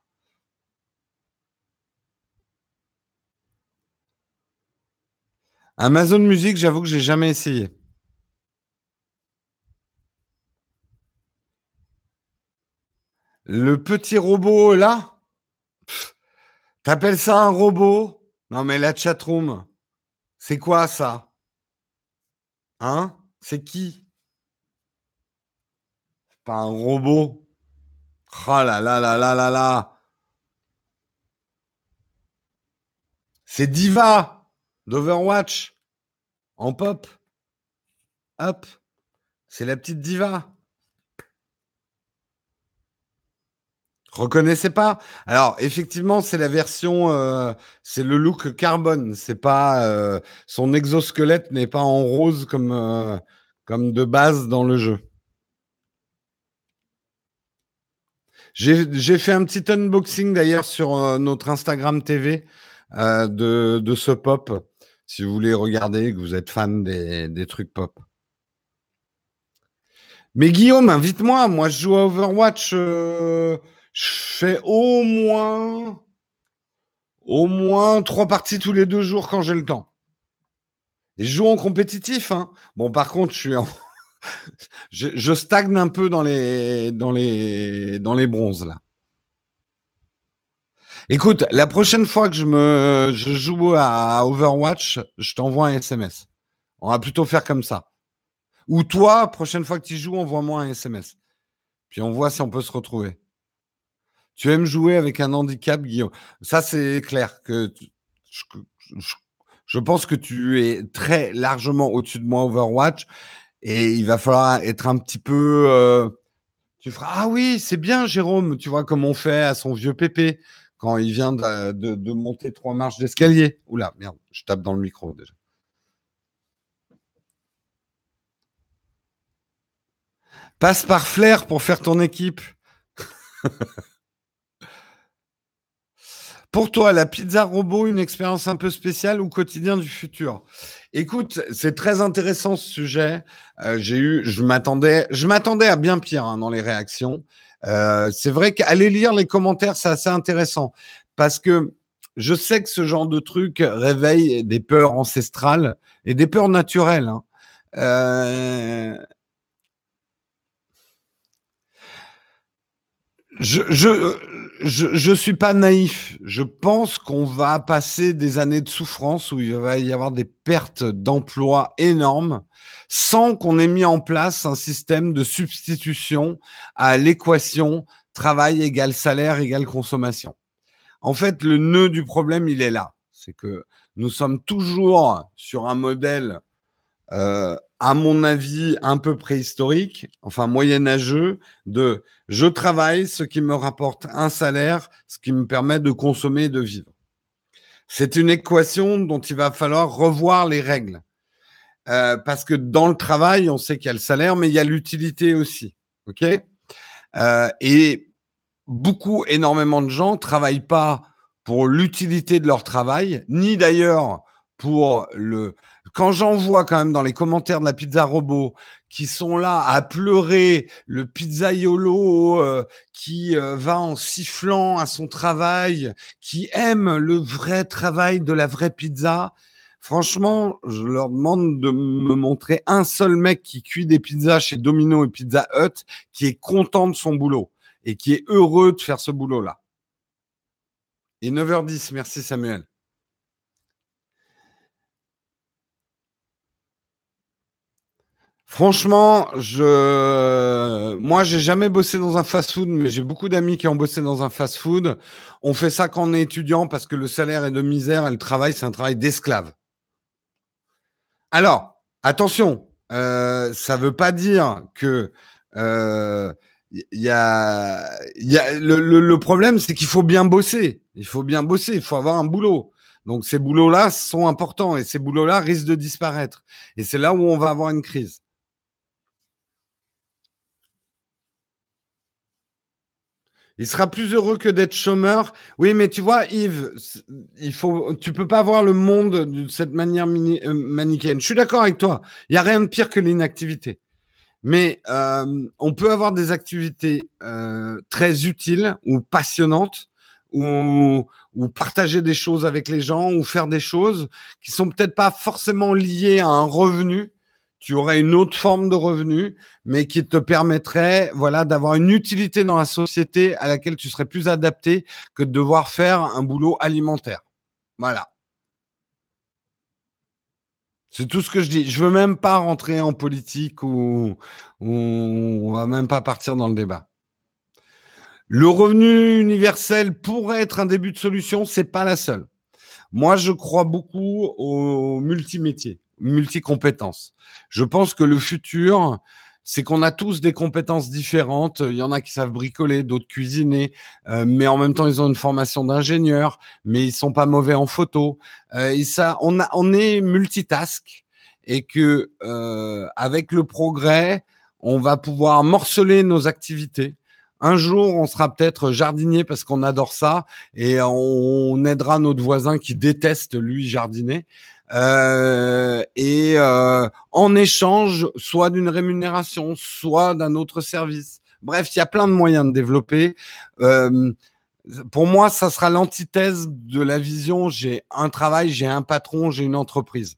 Amazon Music, j'avoue que j'ai jamais essayé. Le petit robot là? T'appelles ça un robot? Non mais la chatroom, c'est quoi ça? Hein? C'est qui? Pas un robot. Oh là là là là là là. C'est Diva d'Overwatch en pop. Hop. C'est la petite Diva. Reconnaissez pas Alors effectivement, c'est la version, euh, c'est le look carbone. C'est pas euh, son exosquelette n'est pas en rose comme euh, de base dans le jeu. J'ai fait un petit unboxing d'ailleurs sur notre Instagram TV de, de ce pop. Si vous voulez regarder, que vous êtes fan des, des trucs pop. Mais Guillaume, invite-moi. Moi, je joue à Overwatch je fais au moins, au moins trois parties tous les deux jours quand j'ai le temps. Et je joue en compétitif. Hein. Bon, par contre, je suis je, stagne un peu dans les, dans les, dans les bronzes là. Écoute, la prochaine fois que je joue à Overwatch, je t'envoie un SMS. On va plutôt faire comme ça. Ou toi, prochaine fois que tu joues, envoie-moi un SMS. Puis on voit si on peut se retrouver. Tu aimes jouer avec un handicap, Guillaume? Ça, c'est clair que je, pense que tu es très largement au-dessus de moi Overwatch et il va falloir être un petit peu. Euh, tu feras Ah oui, c'est bien, Jérôme. Tu vois comme on fait à son vieux pépé quand il vient de, monter trois marches d'escalier. Oula, merde, je tape dans le micro déjà. Passe par flair pour faire ton équipe. Pour toi, la pizza robot, une expérience un peu spéciale ou quotidien du futur? Écoute, c'est très intéressant ce sujet. Euh, j'ai eu, je m'attendais, je m'attendais à bien pire hein, dans les réactions. Euh, c'est vrai qu'aller lire les commentaires, c'est assez intéressant parce que je sais que ce genre de truc réveille des peurs ancestrales et des peurs naturelles. Hein. Euh, je, je, je suis pas naïf. Je pense qu'on va passer des années de souffrance où il va y avoir des pertes d'emplois énormes sans qu'on ait mis en place un système de substitution à l'équation travail égale salaire égale consommation. En fait, le nœud du problème, il est là. C'est que nous sommes toujours sur un modèle euh, à mon avis, un peu préhistorique, enfin moyenâgeux, de je travaille, ce qui me rapporte un salaire, ce qui me permet de consommer et de vivre. C'est une équation dont il va falloir revoir les règles. Euh, parce que dans le travail, on sait qu'il y a le salaire, mais il y a l'utilité aussi. Euh, Et beaucoup, énormément de gens ne travaillent pas pour l'utilité de leur travail, ni d'ailleurs pour le. Quand j'en vois quand même dans les commentaires de la pizza robot qui sont là à pleurer, le pizzaiolo euh, qui euh, va en sifflant à son travail, qui aime le vrai travail de la vraie pizza. Franchement, je leur demande de me montrer un seul mec qui cuit des pizzas chez Domino et Pizza Hut qui est content de son boulot et qui est heureux de faire ce boulot-là. Et 9h10, merci Samuel. Franchement, je, moi, j'ai jamais bossé dans un fast-food, mais j'ai beaucoup d'amis qui ont bossé dans un fast-food. On fait ça quand on est étudiant parce que le salaire est de misère et le travail, c'est un travail d'esclave. Alors, attention, euh, ça ne veut pas dire que euh, y a, y a le, le problème, c'est qu'il faut bien bosser. Il faut bien bosser. Il faut avoir un boulot. Donc ces boulots-là sont importants et ces boulots-là risquent de disparaître. Et c'est là où on va avoir une crise. Il sera plus heureux que d'être chômeur. Oui, mais tu vois, Yves, il faut, tu peux pas voir le monde de cette manière euh, manichéenne. Je suis d'accord avec toi. Il y a rien de pire que l'inactivité. Mais euh, on peut avoir des activités euh, très utiles ou passionnantes, ou, partager des choses avec les gens, ou faire des choses qui sont peut-être pas forcément liées à un revenu, tu aurais une autre forme de revenu, mais qui te permettrait, voilà, d'avoir une utilité dans la société à laquelle tu serais plus adapté que de devoir faire un boulot alimentaire. Voilà. C'est tout ce que je dis. Je veux même pas rentrer en politique ou, on va même pas partir dans le débat. Le revenu universel pourrait être un début de solution, c'est pas la seule. Moi, je crois beaucoup au multimétier multicompétences. Je pense que le futur, c'est qu'on a tous des compétences différentes. Il y en a qui savent bricoler, d'autres cuisiner, euh, mais en même temps, ils ont une formation d'ingénieur, mais ils sont pas mauvais en photo. Euh, et ça, on, a, on est multitask et que euh, avec le progrès, on va pouvoir morceler nos activités. Un jour, on sera peut-être jardinier parce qu'on adore ça et on aidera notre voisin qui déteste lui jardiner. Euh, et euh, en échange, soit d'une rémunération, soit d'un autre service. Bref, il y a plein de moyens de développer. Euh, pour moi, ça sera l'antithèse de la vision. J'ai un travail, j'ai un patron, j'ai une entreprise.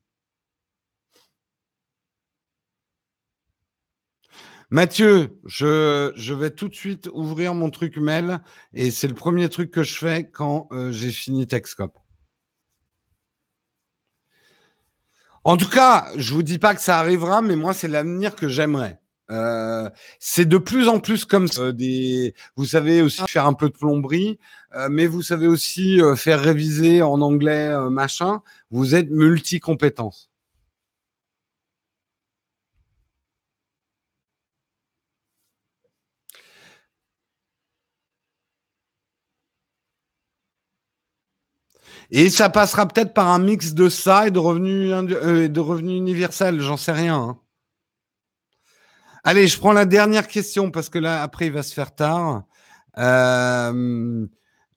Mathieu, je, je, vais tout de suite ouvrir mon truc mail et c'est le premier truc que je fais quand j'ai fini Texcop. En tout cas, je vous dis pas que ça arrivera, mais moi, c'est l'avenir que j'aimerais. Euh, c'est de plus en plus comme ça. Des, vous savez aussi faire un peu de plomberie, euh, mais vous savez aussi euh, faire réviser en anglais, machin. Vous êtes multi-compétences. Et ça passera peut-être par un mix de ça et de revenus, euh, universels, j'en sais rien. Hein. Allez, je prends la dernière question parce que là, après, il va se faire tard. Euh,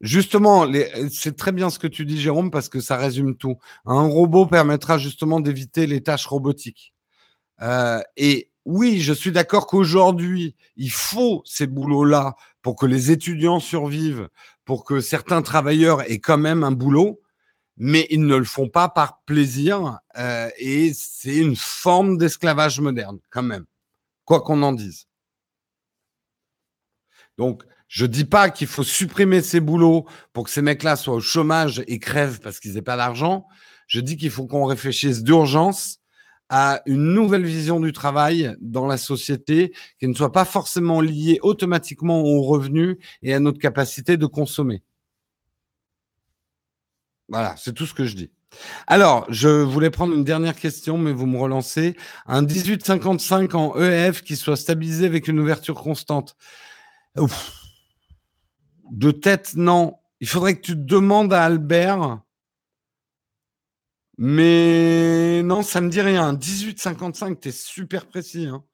justement, c'est très bien ce que tu dis, Jérôme, parce que ça résume tout. Un robot permettra justement d'éviter les tâches robotiques. Euh, et oui, je suis d'accord qu'aujourd'hui, il faut ces boulots-là pour que les étudiants survivent, pour que certains travailleurs aient quand même un boulot, mais ils ne le font pas par plaisir euh, et c'est une forme d'esclavage moderne quand même, quoi qu'on en dise. Donc, je dis pas qu'il faut supprimer ces boulots pour que ces mecs-là soient au chômage et crèvent parce qu'ils n'aient pas d'argent. Je dis qu'il faut qu'on réfléchisse d'urgence à une nouvelle vision du travail dans la société qui ne soit pas forcément liée automatiquement aux revenus et à notre capacité de consommer. Voilà, c'est tout ce que je dis. Alors, je voulais prendre une dernière question, mais vous me relancez. Un 1855 en EF qui soit stabilisé avec une ouverture constante. De tête, non. Il faudrait que tu demandes à Albert mais non, ça me dit rien. 18,55, t'es super précis. Hein.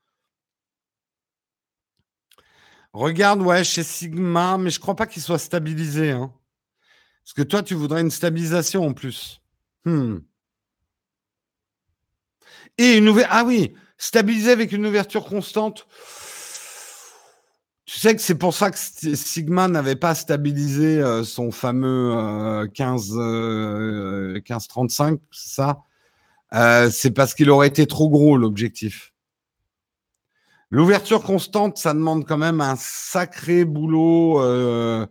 Regarde, ouais, chez Sigma, mais je crois pas qu'il soit stabilisé. Hein. Parce que toi, tu voudrais une stabilisation en plus. Hmm. Et une ouverture. Ah oui, stabiliser avec une ouverture constante. Tu sais que c'est pour ça que Sigma n'avait pas stabilisé euh, son fameux 15, euh, 15-35, c'est ça? C'est parce qu'il aurait été trop gros l'objectif. L'ouverture constante, ça demande quand même un sacré boulot. Euh,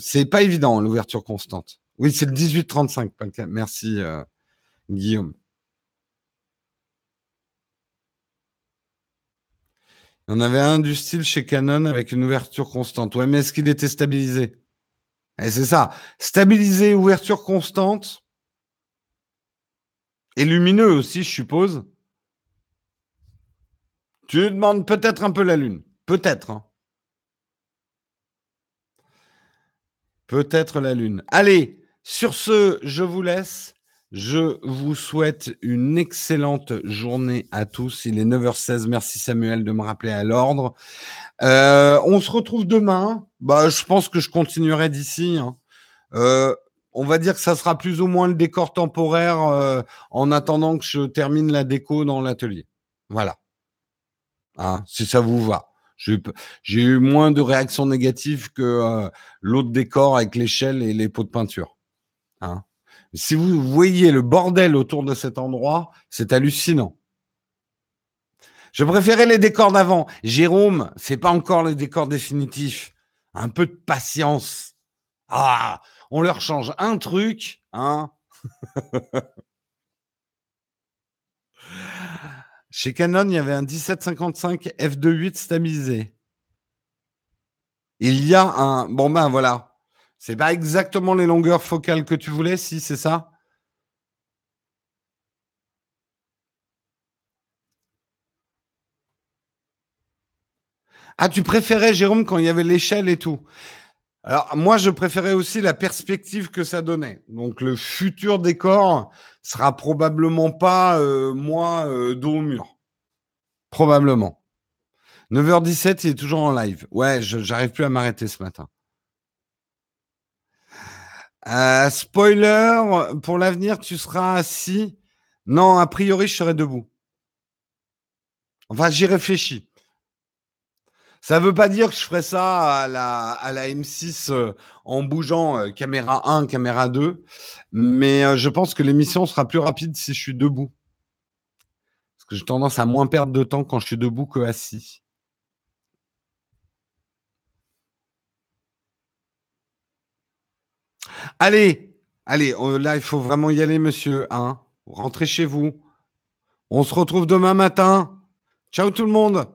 c'est pas évident l'ouverture constante. Oui, c'est le 18-35. Merci Guillaume. Il y en avait un du style chez Canon avec une ouverture constante. Ouais, mais est-ce qu'il était stabilisé? Et eh, c'est ça. Stabilisé, ouverture constante. Et lumineux aussi, je suppose. Tu demandes peut-être un peu la Lune. Peut-être. Hein. Peut-être la Lune. Allez, sur ce, je vous laisse. Je vous souhaite une excellente journée à tous. Il est 9h16. Merci Samuel de me rappeler à l'ordre. Euh, on se retrouve demain. Bah, je pense que je continuerai d'ici. Hein. Euh, on va dire que ça sera plus ou moins le décor temporaire euh, en attendant que je termine la déco dans l'atelier. Voilà. Hein, si ça vous va. J'ai eu moins de réactions négatives que l'autre décor avec l'échelle et les pots de peinture. Hein. Si vous voyez le bordel autour de cet endroit, c'est hallucinant. Je préférais les décors d'avant. Jérôme, c'est pas encore les décors définitifs. Un peu de patience. Ah, on leur change un truc, hein. Chez Canon, il y avait un 1755 f2.8 stabilisé. Il y a un. Bon ben voilà. C'est pas exactement les longueurs focales que tu voulais, si c'est ça? Ah, tu préférais, Jérôme, quand il y avait l'échelle et tout. Alors, moi, je préférais aussi la perspective que ça donnait. Donc, le futur décor sera probablement pas euh, moi euh, dos au mur. Probablement. 9h17, il est toujours en live. Ouais, j'arrive plus à m'arrêter ce matin. Euh, spoiler, pour l'avenir, tu seras assis. Non, a priori, je serai debout. Enfin, j'y réfléchis. Ça ne veut pas dire que je ferai ça à la, à la M6 euh, en bougeant euh, caméra 1, caméra 2, mais je pense que l'émission sera plus rapide si je suis debout. Parce que j'ai tendance à moins perdre de temps quand je suis debout que assis. Allez, allez, là, il faut vraiment y aller, monsieur. Hein Rentrez chez vous. On se retrouve demain matin. Ciao tout le monde.